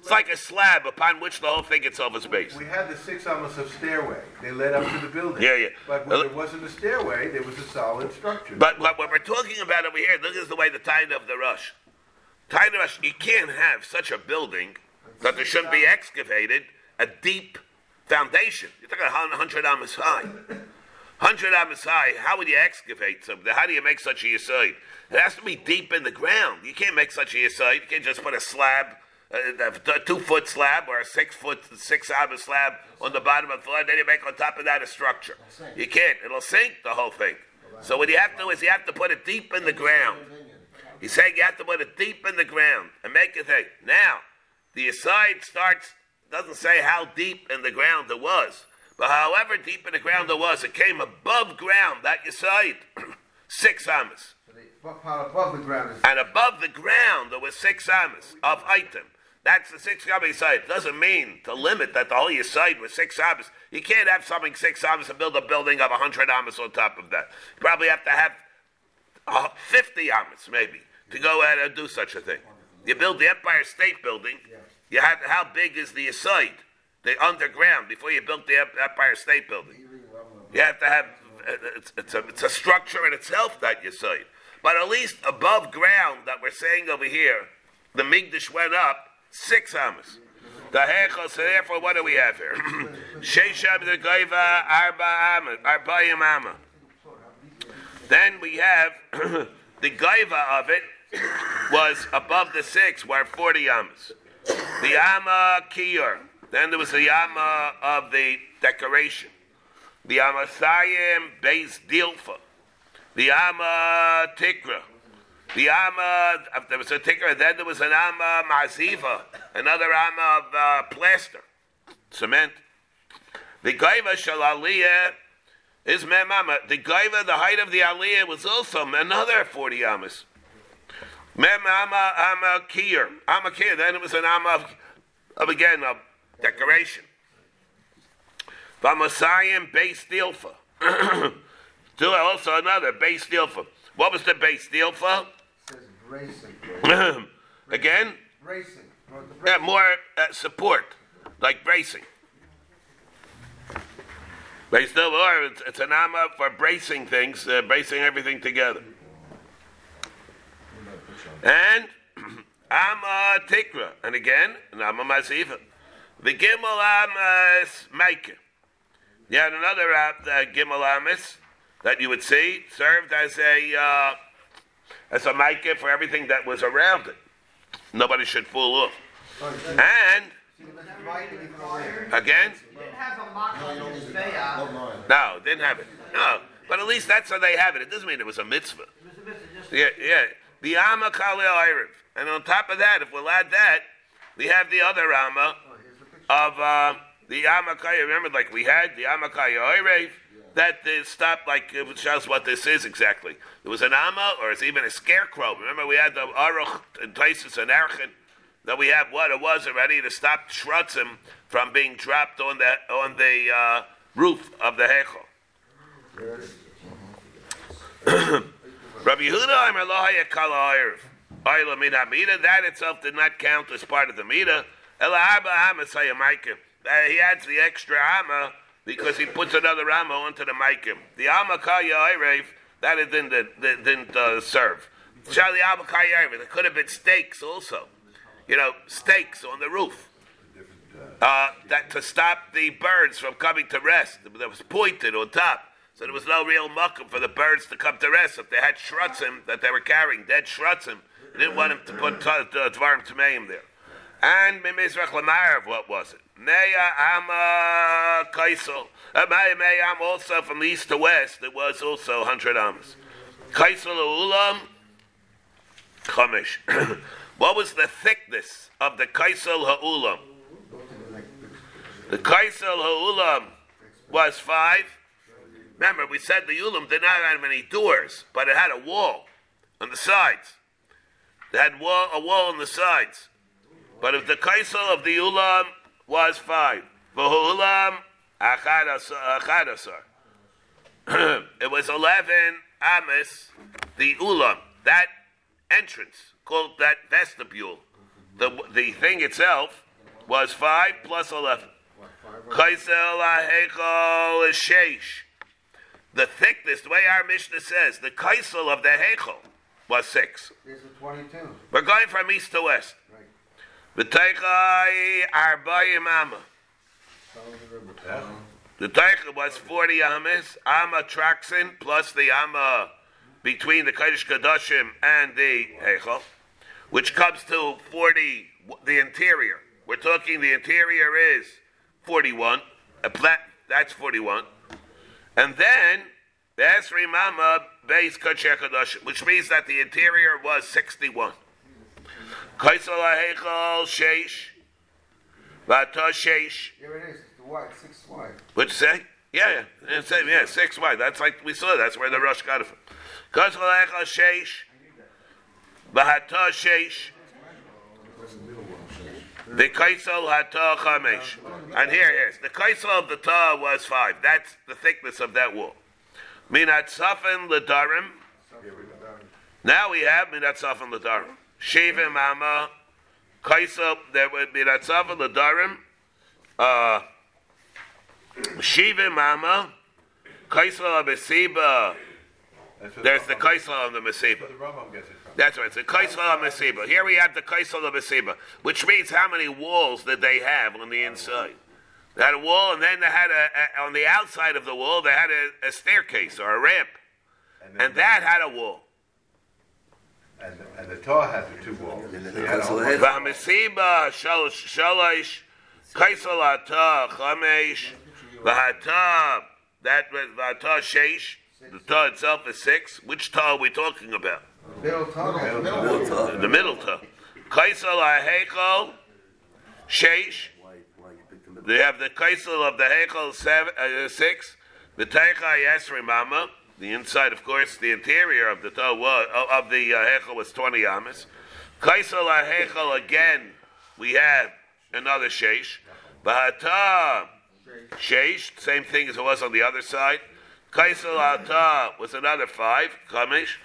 It's like a slab upon which the whole thing itself is based. We had the six almost of stairway. They led up to the building. Yeah, yeah. But when there wasn't a stairway, there was a solid structure. But what, what we're talking about over here, look at the way the time of the rush. Time of rush, you can't have such a building that there shouldn't be excavated a deep foundation. You're talking 100 amas high. 100 amas high, how would you excavate something? How do you make such a yisoid? It has to be deep in the ground. You can't make such a yisoid. You can't just put a slab, uh, a, two foot slab or a six foot, six amas slab on the bottom of the floor, then you make on top of that a structure. You can't. It'll sink the whole thing. So what you have to do is you have to put it deep in the ground. He's saying you have to put it deep in the ground and make it thing. Now, the aside starts doesn't say how deep in the ground it was. But however deep in the ground it was, it came above ground, that you side, *clears throat* six amas. above the ground is... And above the ground there were six amas of item. That's the six amas side. Doesn't mean to limit that the whole side was six amas. You can't have something six amas and build a building of a hundred amas on top of that. You probably have to have uh, fifty amas maybe to go ahead and do such a thing. You build the Empire State Building. You had how big is the site, the underground, before you built the Empire State Building? You have to have it's, it's, a, it's a structure in itself that you site, but at least above ground that we're saying over here, the Mikdash went up six amas. The hechel. So therefore, what do we have here? *clears throat* Sheshab the goiva arba arbayim amma. Then we have *clears throat* the Gaiva of it was above the six, where forty amas. The Ama Kiyur. Then there was the Ama of the decoration. The Amasayim Beis Dilfa. The Ama Tikra. The Ama, there was a Tikra, then there was an Ama Maziva, another Ama of uh, plaster, cement. The Gaiva Shalaliyah is Memama. The Gaiva, the height of the Aliyah, was also another 40 Amas. Mem ama ama kier. Ama kier. Then it was an ama of, of again of decoration. Vamasayim base dilfa. *clears throat* Do also another base dilfa. What was the base dilfa? says bracing. *clears throat* again? Bracing. Yeah, more uh, support, like bracing. Base or it's, it's an ama for bracing things, uh, bracing everything together. And *clears throat* Amma Tikra. And again, Amma Maziva. The Gimel Maika. You had another uh, Gimel Amas that you would see served as a uh, as a Maika for everything that was around it. Nobody should fool off. And again, no, didn't have it. No, but at least that's how they have it. It doesn't mean it was a mitzvah. Yeah, yeah. The Amma Kalil Erev. And on top of that, if we'll add that, we have the other Amma of uh, the Amma Kaya. Remember, like we had the Amma stopped, like, it shows what this is exactly. There was an Amma, or it's even a scarecrow. Remember, we had the Aruch and Taisus and Erchin, that we have what it was already to stop Shrutzim from being dropped on the, on the uh, roof of the Hechel. *clears throat* Rabbi Yehuda Amar Lo Haya Kala Erev. Oila min hamida, that itself did not count as part of the mida. Ela arba amas hayamaikim. Uh, He adds the extra amma because he puts another amma onto the maikim. The amma kaya irev, that it didn't, that didn't uh, serve. Shali amma kaya irev, there could have been stakes also. You know, stakes on the roof. Uh, that to stop the birds from coming to rest. That was pointed on top. So there was no real muckum for the birds to come to rest. If they had shrutzim that they were carrying, dead shrutzim, they didn't want him to put t- dvarim tmeim there. And Mimizrach Lamarav, what was it? Meya Ama Kaisel. Uh, Meya Am also from east to west, it was also 100 Amas. Kaisel Ulam, Chamish. *coughs* what was the thickness of the Kaisel Ha'ulam? The Kaisel Ha'ulam was five. Remember, we said the Ulam did not have many doors, but it had a wall on the sides. It had wall, a wall on the sides. But if the Kaisel of the Ulam was five, Vahulam Achadasar. *clears throat* It was 11 Amis, the Ulam, that entrance, called that vestibule. The, the thing itself was five plus 11. Kaisel Ahechol is Sheish. The thickness, the way our Mishnah says, the Kaisel of the Hechol was six. This is twenty-two. We're going from east to west. Right. V'teichai arbayim amma. Follow the. Teicha was 40 amas, amma traxin, plus the amma between the Kodesh Kadoshim and the Heichel, which comes to 40, the interior. We're talking the interior is 41, a plat, that's 41. And then, the Esri Mama base Kodesh Kadoshim, which means that the interior was 61. Kaisel HaHeichel Sheish, Vata Sheish, Here it is, it's the wide, six wide. What'd you say? Yeah, yeah, same, yeah, six wide. That's like we saw. That's where the rush got it from. Kosel echa sheish, bahata sheish, the kaisel hata chamesh. And here, here's the kaisel of the ta was five. That's the thickness of that wall. Minat safin ledarim. Now we have minat safin ledarim. Shevim ama kaisel. There would be minat safin ledarim. Uh. Shiva Mama, Kaisla Mesiba. There's the kaisel of the Mesiba. The Rambam gets it. That's right, it's the Kaisla of Mesiba. Here we have the Kaisla of Mesiba, which means how many walls did they have on the inside? They had a wall, and then they had a, a on the outside of the wall, they had a, a staircase or a ramp, then and that had a wall. And, and the Torah has the two walls. And the you had a whole Kaisel bunch- V'hamesiba shalosh shalosh kaisel ata chamesh v'hata that was v'hata sheish. The ta itself is six. Which ta are we talking about? Middle. Middle. The middle ta. Kaisel ahechol sheish. They have the kaisel of the seven, uh, six. The teicha yesri mama. The inside, of course, the interior of the was, of the uh, hechol was twenty amas. Kaisel ahechol again. We have another sheish. Bahata sheish. Same thing as it was on the other side. Kaisel ata was another five. Kamish.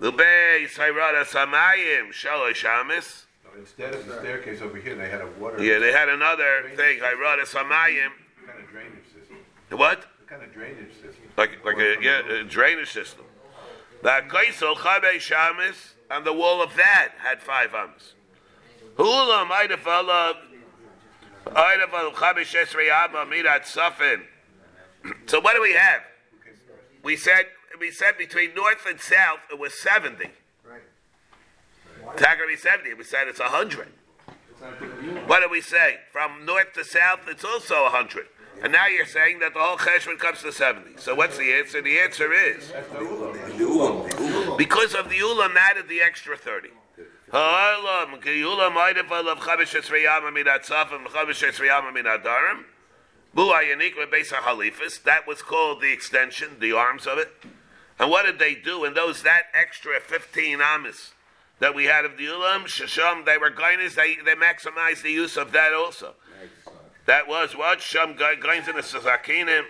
Lubei sayrada samayim shalosh amis. Instead of the staircase over here, they had a water. Yeah, they had another thing. I a samayim. Kind of drainage system. What? Kind of drainage system. Like like a, yeah, a drainage system. The kaisel chabe shamis, and the wall of that had five ams. Hula might have followed. I'd have followed chabe shesrei amma mirat safin. *clears throat* So what do we have? We said we said between north and south it was seventy. Right. It's not going to be seventy. We said it's hundred. What do we say? From north to south, it's also a hundred. And now you're saying that the whole cheshbon comes to seventy. So what's the answer? The answer is The Ulam, the Ulam. because of the ulam added the extra thirty. Ha'olam, ki ulam ha'idafal of chavish esriyama min atzafim, chavish esriyama min adarim. Bu hayanik beis halifas. That was called the extension, the arms of it. And what did they do? And those that extra fifteen amas that we had of the ulam shasham, they were gainas. They they maximized the use of that also. That was what sham gains in the sazakinim.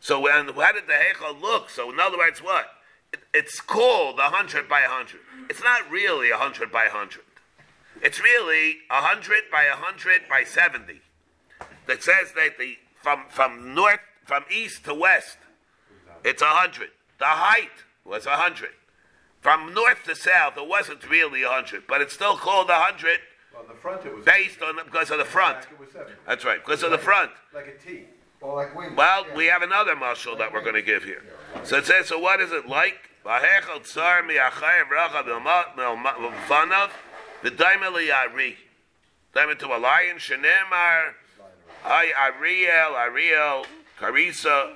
So when how did the hechel look? So in other words, what it- it's called a hundred by a hundred. It's not really a hundred by a hundred. It's really a hundred by a hundred by seventy. That says that the from from north from east to west, it's a hundred. The height was a hundred. From north to south, it wasn't really a hundred, but it's still called a hundred On the front it was. based on because of the front. Back it was seven. That's right, because of the front. Like a T. Or like wings. Well, yeah. we have another marshal that we're going to give here. So it says, so what is it like? Vahechel tsar mi'achai vracha milfanav v'daima liyari. Daima to a lion, shenemar, Ariel, Ariel, Carissa,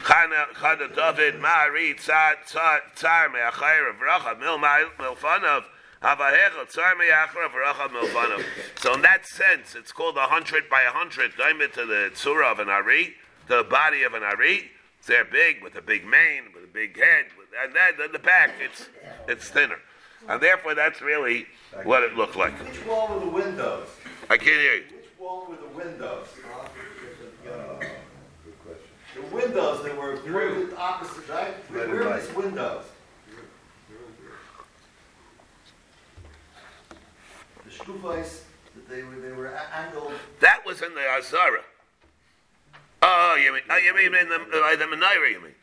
Chana, David, Ma'ari, Tsar mi'achai vracha mil milfanav. Havahechel tsar mi'achai vracha milfanav. So in that sense, it's called a hundred by a hundred. Daima to the tzura of an Ari, to the body of an Ari. They're big with a big mane, with a big head, with, and then in the back it's it's thinner, and therefore that's really what it looked like. Which wall were the windows? I can't hear you. Which wall were the windows? Good question. The windows, they were pointed opposite, right? Where Red and where are these windows? The shkufais, that they were, they were angled, That was in the Azara. Oh, you mean? Oh, you mean in the uh, the Menorah? You mean?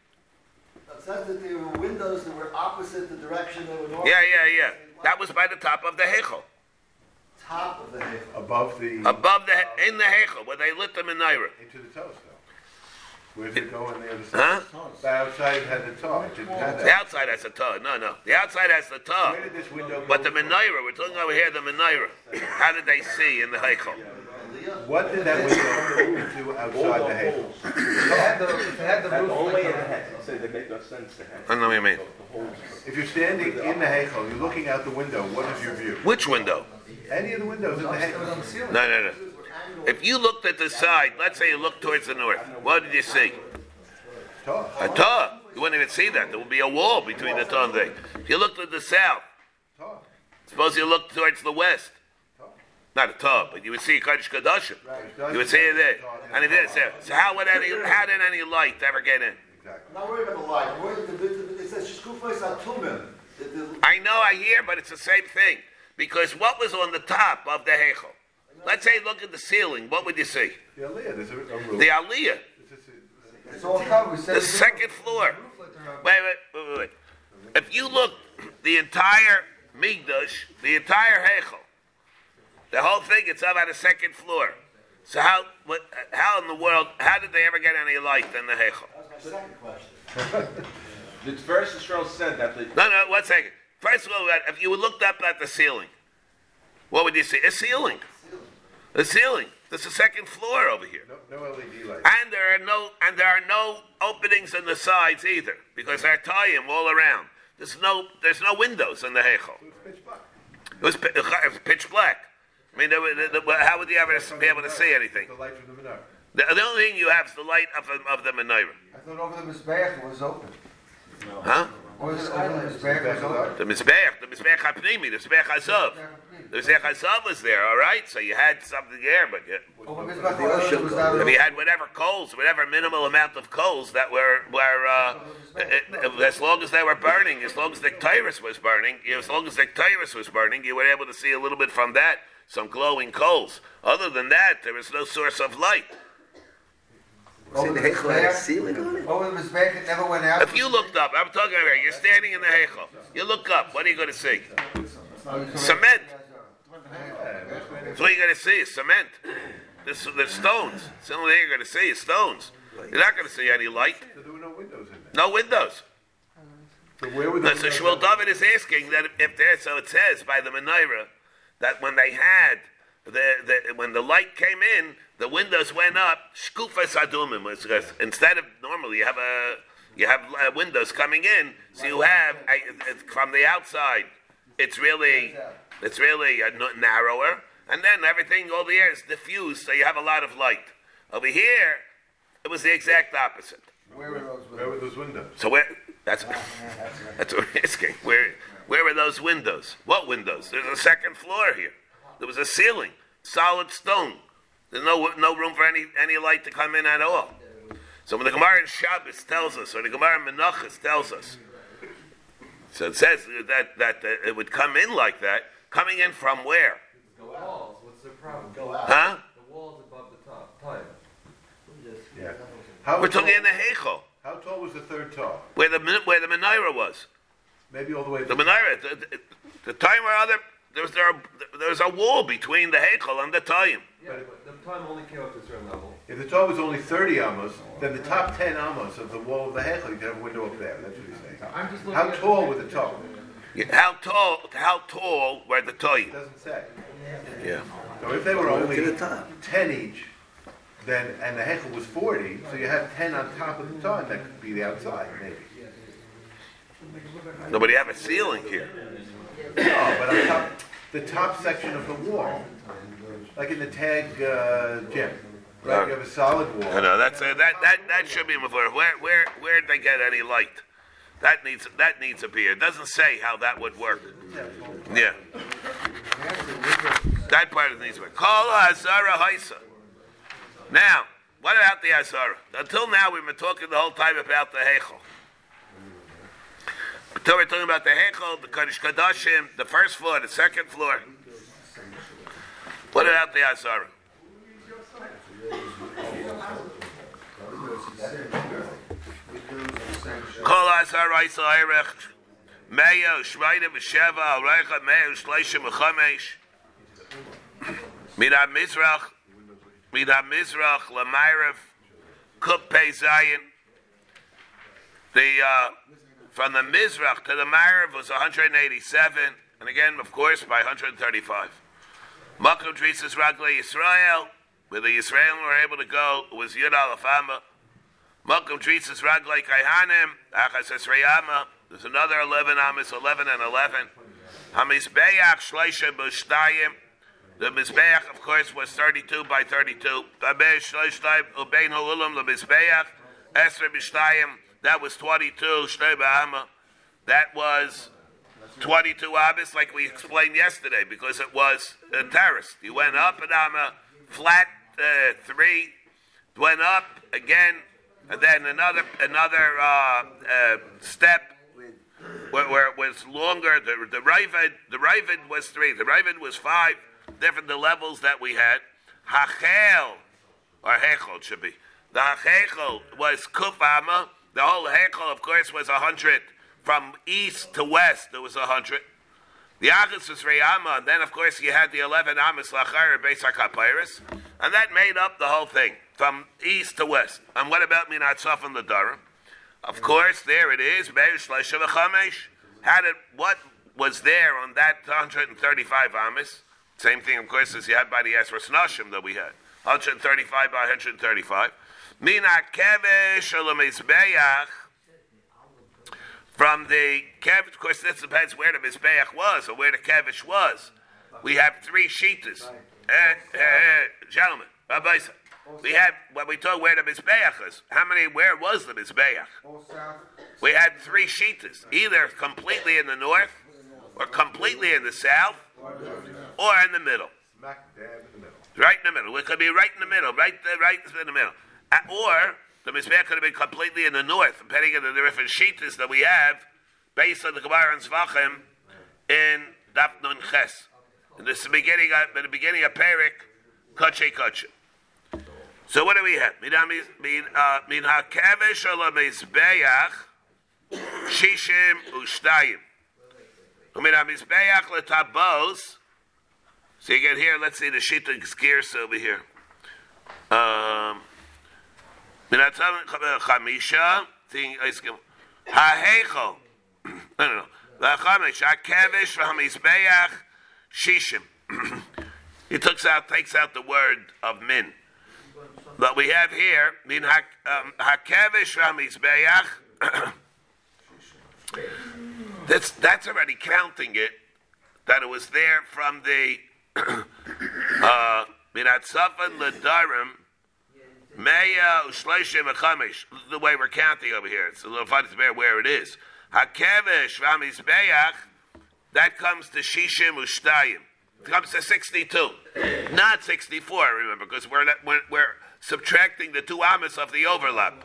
it says that there were windows that were opposite the direction they were normally. Yeah, yeah, yeah. That was by the top of the Heichel, Top of the heichal. Above the, above the in the Heichel where they lit the Menorah. into the toes though. Where did it go on the other Huh? The outside had the toe. It didn't have The that. outside has the tar. No, no. The outside has the tar. Where did this window go? But the from? Menorah, we're talking over here, the Menorah. How did they see in the Heichel? What did that window do outside the hay? If it had the, if it had the roof. Only like in a- the head. So they make no sense to have. I don't know what you mean. If you're standing in the haykel, you're looking out the window, what is your view? Which window? Any of the windows in the It on the ceiling. No, no, no. If you looked at the side, let's say you looked towards the north, what did you see? A tub. You wouldn't even see that. There would be a wall between the tub and thing. If you looked at the south, suppose you looked towards the west. Not a tub, but you would see Kodesh Kadashim. You would see it there. And it is there, so how would any, how did any light ever get in? Exactly. I'm not worried about the light, I'm worried about the, the- it says shkufais atumim. The- the- I know, I hear, but it's the same thing. Because what was on the top of the Heichel? Let's say look at the ceiling. What would you see? The aliyah, there's a, a roof. The Aliyah. It's a- It's all covered. The it's- second floor. Wait, wait, wait, wait, wait. If you look, the entire Mikdash, the entire Heichel, the whole thing, it's up at the second floor. So how, what, how in the world, how did they ever get any light in the Heichel? That's my second question. *laughs* The verse Yisrael said that the No, no, one second. First of all, if you looked up at the ceiling, what would you see? A ceiling. A ceiling. There's a second floor over here. No, no LED lights. And there are no and there are no openings in the sides either, because they're tying all around. There's no there's no windows in the Heichel. It's pitch black. It was, it was pitch black. I mean, there were- there- there- how would you ever be able to see anything? The light from the menorah. The, the only thing you have is the light of, the- of the menorah. I thought over the Mizbeach it was open. Huh? Or was it over the Mizbeach it? The Mizbeach, the Mizbeach HaPnimi, the Mizbeach HaZav. The Mizbeach HaZav was there, all right? So you had something there, but you, Over the Mizbeach the other was not if you had whatever coals, whatever minimal amount of coals that were, were uh, uh, uh, as long as they were burning, as long as the tyrus was burning, as long as the tyrus was burning, you were able to see a little bit from that, some glowing coals. Other than that, there was no source of light. See, the Heichel had a ceiling on it? Over the Mizbeach it never went out. If you looked up, I'm talking about, you're standing in the Heichel, you look up, what are you going to see? Cement. That's what you're going to see is cement. There's, there's stones. It's the only thing you're going to see is stones. You're not going to see any light. So there were no windows in there. No windows. So where were the No, so? Shmuel David is asking that if there, so it says by the Menorah that when they had the, the when the light came in, the windows went up. Shkufas adumim was instead of normally you have a you have uh, windows coming in, so you have a, it- from the outside. It's really it's really uh, narrower, and then everything all the air is diffused, so you have a lot of light. Over here, it was the exact opposite. Where were those? Where were those windows? So where? That's that's what we're asking. Where where were those windows? What windows? There's a second floor here. There was a ceiling, solid stone. There's no no room for any any light to come in at all. So when the Gemara in Shabbos tells us, or the Gemara in Menachos tells us, So it says that that uh, it would come in like that. Coming in from where? The walls, what's the problem? Go out. Huh? The walls above the top, time. Yeah. How We're tall, talking in the Heichel, how tall was the third tall? where the min- where the menorah was. Maybe all the way. The menorah, the, the, the time where other there was there, there was a wall between the Heichel and the time. Yeah, but the time only came up to a certain level. If the tall was only 30 amos, then the top 10 amos of the wall of the hechel, you could have a window up there. That's what he's saying. I'm just looking How tall the were the picture. tall? Yeah, How tall? How tall were the It doesn't say. Yeah. So if they were To the only top. 10 each, then and the hechel was 40, so you have 10 on top of the top. That could be the outside, maybe. No, but you have a ceiling here. No, but on top, the top section of the wall, like in the tag uh, gym, right? You have a solid wall. No, no, that's uh, that that that should be before. Where where where did they get any light? That needs that needs to be. It doesn't say how that would work. Yeah. That part of needs to work. Call Azara Haisa. Now, what about the Azara? Until now, we've been talking the whole time about the Heichel. We're talking about the Heichel, the Kodesh Kadashim, the first floor, the second floor. What about the Azara? Kol Azara Eirech, Meya, Shmeida, B'Sheva, Alreicha, Meya, Shleisha, Mechamesh, Mina Mizrach, Mina Mizrach, Lamayrev, Kuk Pei Zayin. The, uh, from the Mizrach to the Marev was 187, and again, of course, by 135. Makom Trisas Ragle Yisrael, where the Yisraelim were able to go, was Yud Alafama. Makom Trisas Ragle Kaihanim, Achas Esrayama, there's another 11 Amis, 11 and 11. Hamizbeach Shleisha Bushtayim, the Mizbeach, of course, was 32 by 32. Babeh Shleishtayim, Ubein Hululam, the Mizbeach, Esra Bishtayim, that was 22, Shnei. That was 22 Abbas, like we explained yesterday, because it was a terraced. You went up an Amma, flat uh, three, went up again, and then another another uh, uh, step where, where it was longer. The the Ravid the Ravid was three. The Ravid was five. Different the levels that we had. Hachel or Hechel should be. The Hechel was Kufama. The whole Hechel, of course, was a hundred. From east to west, there was a hundred. The Achis was Reyama, and then, of course, you had the 11 Amis Lachar, Beisar Kapairis, and that made up the whole thing, from east to west. And what about Minat Saf and the Durham? Of course, there it is, Meir Shleisha V'chamesh. How did, what was there on that 135 Amis? Same thing, of course, as you had by the Esras Nashim that we had. 135 by 135. Mina Kevesh Olamizbeach. From the Kevish, of course, this depends where the Mizbeach was or where the Kevish was. We have three Shitas. Uh, uh, gentlemen, Rabbi, we have, when we talk where the Mizbeach is, how many, where was the Mizbeach? We had three Shitas, either completely in the north, or completely in the south, or in the middle. Smack dab in the middle. Right in the middle. It could be right in the middle, right there, right in the middle. Uh, or the Mizbeach could have been completely in the north, depending on the different sheetas that we have, based on the Gemara and Zvachim in Daf Ches. In the beginning, of, in the beginning of Perik, Kache Kache. So what do we have? Min ha- min, uh, ala mizbeach shishim ushtayim. Min ha-mizbeach letabos so you get here, let's see the Shita Gears over here. Um, Chamisha, thing Ha'hechel. *clears throat* No, no, no. The Chamish, HaKevish, V'hamizbeach, Shishim. *clears throat* He takes out, takes out the word of min. But we have here, Min um, HaKevish, V'hamizbeach. *clears throat* That's, that's already counting it, that it was there from the uh, Minat Safan Ladarim, The way we're counting over here, it's a little funny to bear where it is. Hakevish Ramizbeach, that comes to Shishim Ushtayim. It comes to 62, not 64, remember, because we're, we're, we're subtracting the two amas of the overlap.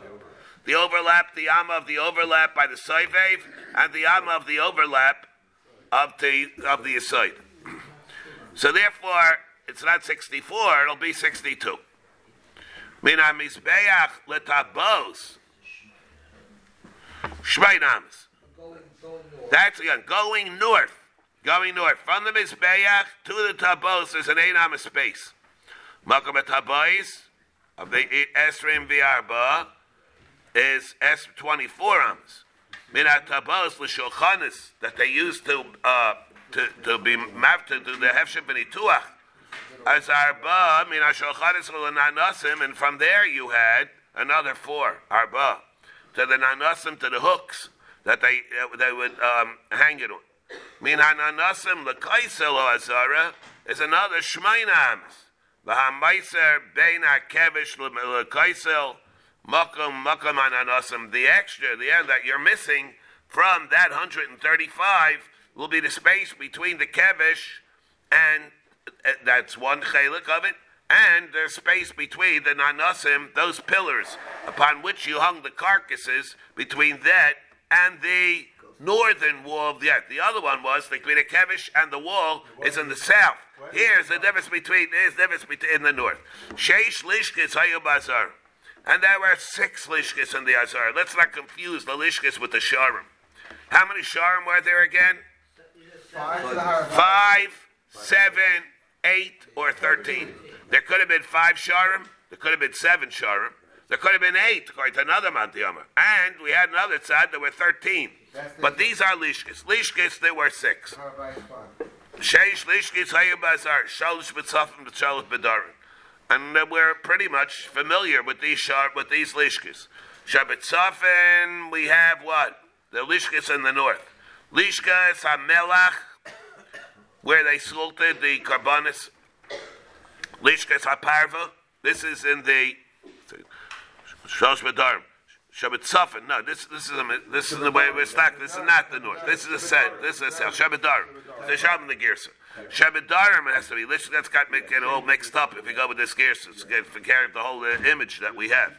the overlap, the amma of the overlap by the soivev, and the amma of the overlap of the of the aside. So therefore, it's not 64; it'll be 62. Mina mizbeach letabos north. That's again going north, going north from the mizbeach to the tabos. There's an eight space. Makom tabos of the esrim v'arba is s twenty four ams. Mina tabos l'shulchanis that they used to uh, to to be mapped to the hefshim v'nituach. As and from there you had another four arba to the nanasim to the hooks that they uh, they would um, hang it on. Min hananasim l'kaisel azara is another shmainams. V'hamaiser bein hakevish l'kaisel makom makom hananasim. The extra, the end that you're missing from that 135 will be the space between the kevish and that's one chelik of it. And there's space between the nanasim, those pillars upon which you hung the carcasses, between that and the northern wall of the earth. The other one was between the Kevish and the wall is in the south. Here's the difference between there's the difference between in the north. Sheish lishkis hayubazar. And there were six lishkis in the Azar. Let's not confuse the lishkis with the sharim. How many sharim were there again? Five Five, seven, eight, or thirteen. There could have been five sharim. There could have been seven sharim. There could have been eight, according to another Mantiyama. And we had another side, there were thirteen. The- But these are lishkis. Lishkis, there were six. Higher is five. Sheish lishkis hayabazar, shalosh b'tzafim b'shalosh b'darin. And we're pretty much familiar with these shar, with these lishkis. Shabbatzafin, we have what? The lishkis in the north. Lishkas hamelach, where they salted the carbonis. Lishkas haparva, this is in the Shalosh b'darim. Shabbat Safin. No, this this is a, this is the way we're stuck. This is not the north. This is a set. This is a south. Shabbat Darim. The Shabbat the Gersa. Shabbat Darim it has to be. This, that's got to get all mixed up if you go with this Gersa. It's get to carry the whole uh, image that we have.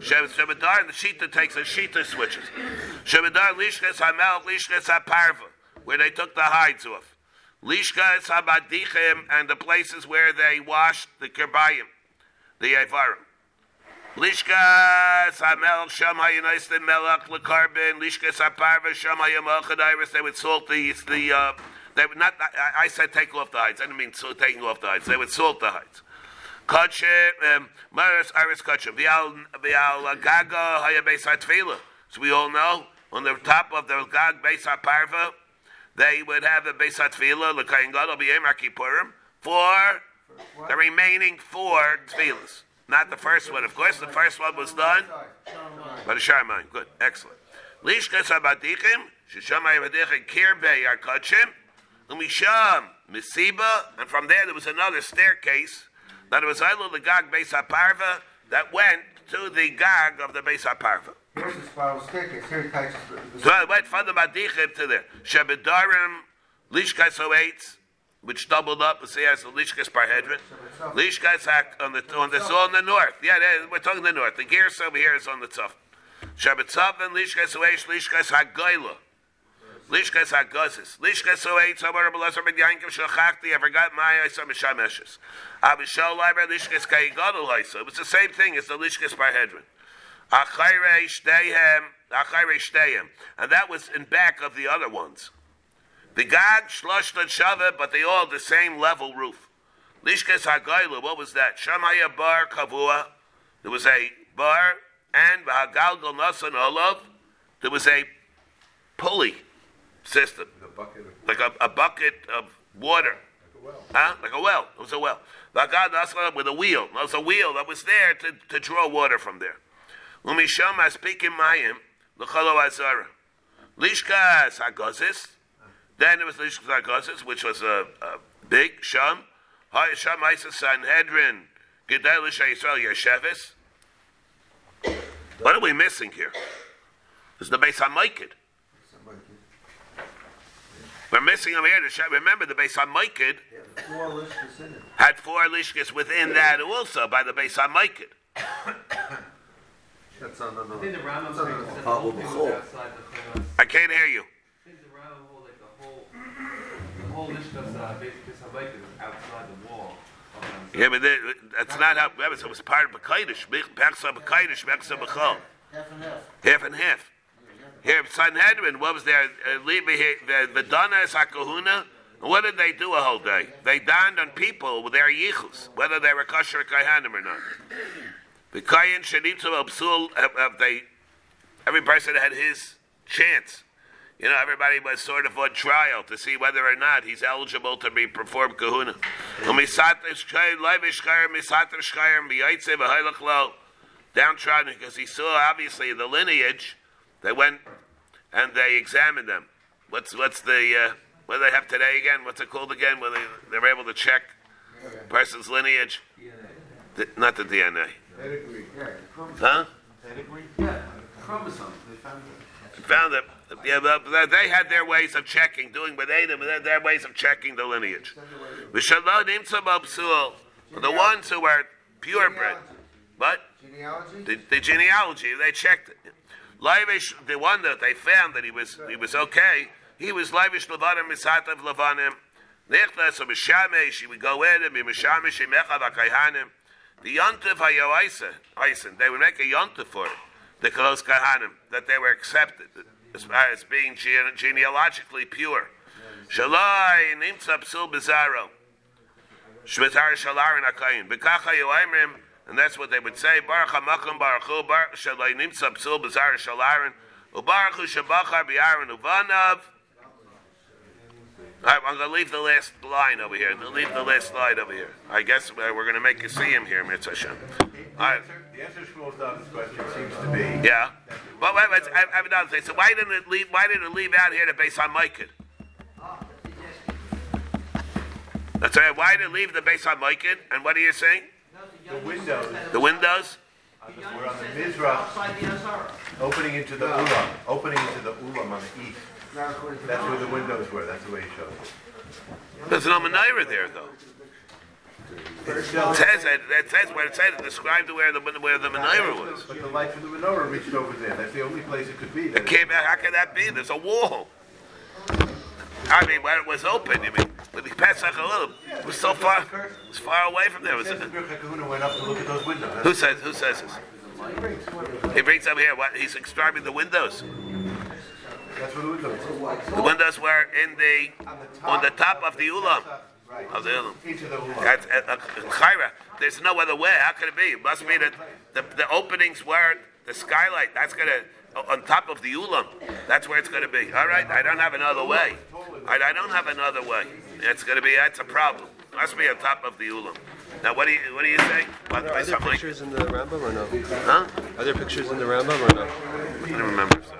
Shabbat Shabbat Darim. The Shita takes a Shita switches. Shabbat Darim. Lishkas Hamel. Lishkas Haparva, where they took the hides off. Lishkas Habadichim and the places where they washed the Kerbayim, the Avarim. Lishkas Hamel Sham Hayanaistin Melach Lekarbin Lishkas Haparva Sham Hayamachadiris. They would salt the the. Uh, they would not. I, I said take off the hides. I didn't mean so, taking off the hides. They would salt the hides. Kachim um, Maris Iris Kachim Vial Gaga Hayabeis Hatfila. So we all know on the top of the Gag Beis Haparva, they would have the Beis Hatfila Lekayin Gadol B'Yem Kippurim for the remaining four tefillas. Not the first one, of course. The first one was done by the Sharman. Good, excellent. Lishkas Abadichim, Shisham Abadichim, Kirbei Arkachim, Umisham, Misiba, and from there there was another staircase that was Eilu the Gag Beis HaParva that went to the Gag of the Beis HaParva. Where's the spiral staircase? Here takes us. the- So it went from the Badichim to there. Shebedarim, Lishkas Hoetz, which doubled up, let's say as the Lishkas Parhedrin. Lishkas on the on the on the north. Yeah, we're talking the north. The gears over here is on the top. Shabbat and Lishkas Hoetz, Lishkas Hagoyla. Lishkas Hagozis. Lishkas Hoetz, Amar Belaser Ben Yankim Shachakti, I forgot my Isa Mishameshes. Abishal Liber, Lishkas Kaigadol Isa. It was the same thing as the Lishkas Parhedrin. And that was in back of the other ones. The Gag, Shlosh, and Shava, but they all the same level roof. Lishkas Hagayla, what was that? Shamaya Bar Kavua. There was a bar, and Hagalgal Nasan Olav, there was a pulley system. Like a, a bucket of water. Huh? Like a well. It was a well. Nasan with a wheel. It was a wheel that was there to, to draw water from there. Umishama speaking Mayim, L'chalo Azara. Lishkas Hagozis. Then there was Lishkas Hagozis, which was a, a big Sham. Hi Sham Isa Sanhedrin. Gedel Yisrael Yeshevis. What are we missing here? Is the Beis HaMaikid. We're missing over here. Shem- Remember, the Beis HaMaikid had four lishkas within that also by the Beis HaMaikid. That's on the, I think the Rambam It's brings that the whole thing was outside the Chumash. I can't hear you. I think the Rambam hold like the whole, the whole Lishkas, uh, basically Samaika is outside the wall. Yeah, but that- that's not how. That was, it was part of Bekaidish. Pechsa Bekaidish, Pechsa Bechol. Half and half. Half and half. Here, Sanhedrin, what was there? Uh, Levi here, the Vidana is HaKahuna. What did they do a whole day? They dined on people with their yichus, whether they were kosher or kaihanim or not. The absul, they, every person had his chance. You know, everybody was sort of on trial to see whether or not he's eligible to be performed kahuna. Downtrodden because he saw obviously the lineage. They went and they examined them. What's what's the uh, what do they have today again? What's it called again? Where they they're able to check person's lineage. The- not the DNA, huh? Pedigree, yeah, chromosome, they found it. Found it. Yeah, but they had their ways of checking, doing with Adam, and their ways of checking the lineage. V'shalom nimtzah b'psul, for the ones who were purebred, but Genealogy? the, the genealogy, they checked it. Leivish, the one that they found that he was he was okay, he was Leivish Levanim Misatav Levanim. Nechtas of Mishamesh, he would go in and be Mishamesh Mechav HaKayhanim. The Yontif HaYoaisa, they would make a Yontif for it, the Kalos Kahanim, that they were accepted as far as being gene- genealogically pure. Shalai Nimtza Psul Bizarro. Shmitar Shalarin Akayin. Bekacha Yoimrim, and that's what they would say. Baruch HaMakum Baruch Baruch Shalai Nimtza Psul Bizar Shalarin. Ubaruch Hu Shabachar Biarin Uvanav. All right, I'm going to leave the last line over here. Leave the last slide over here. I guess uh, we're going to make you see him here, Mitzvah Hashem. Right. The answer to Shmuel's question seems to be. Yeah. But wait, wait, I I have another thing. So why didn't it leave? Why didn't it leave out here the base on Micah? Ah, that's right. Why did it leave the base on Micah? And what are you saying? The windows. The windows? We're on the says it's Mizrach. The Azara. Opening into the ulam, opening into the ulam on the east. Not according to That's where the windows were. That's the way he showed it. There's no menorah there, though. It It says it, it says where it said it described where the where the menorah was. But the light from the menorah reached over there. That's the only place it could be. That Came out, how can that be? There's a wall. I mean, where it was open. You mean, with the Pesach Halil, it was so far, it was far away from there. Was It it? says the Birchak Kahuna went up to look at those windows. Who says? Who says this? He brings up here what he's describing the windows. The windows were. The windows were in the on the top of the ulam Right. of the ulam. That's uh, uh, Chayra. There's no other way. How could it be? It must be that the, the openings were the skylight. That's gonna on top of the ulam. That's where it's gonna be. All right. I don't have another way. I, I don't have another way. It's gonna be. That's a problem. Must be on top of the ulam. Now, what do you what do you say? By the Are there something like- pictures in the Rambam or no? Huh? Are there pictures in the Rambam or no? I don't remember. So.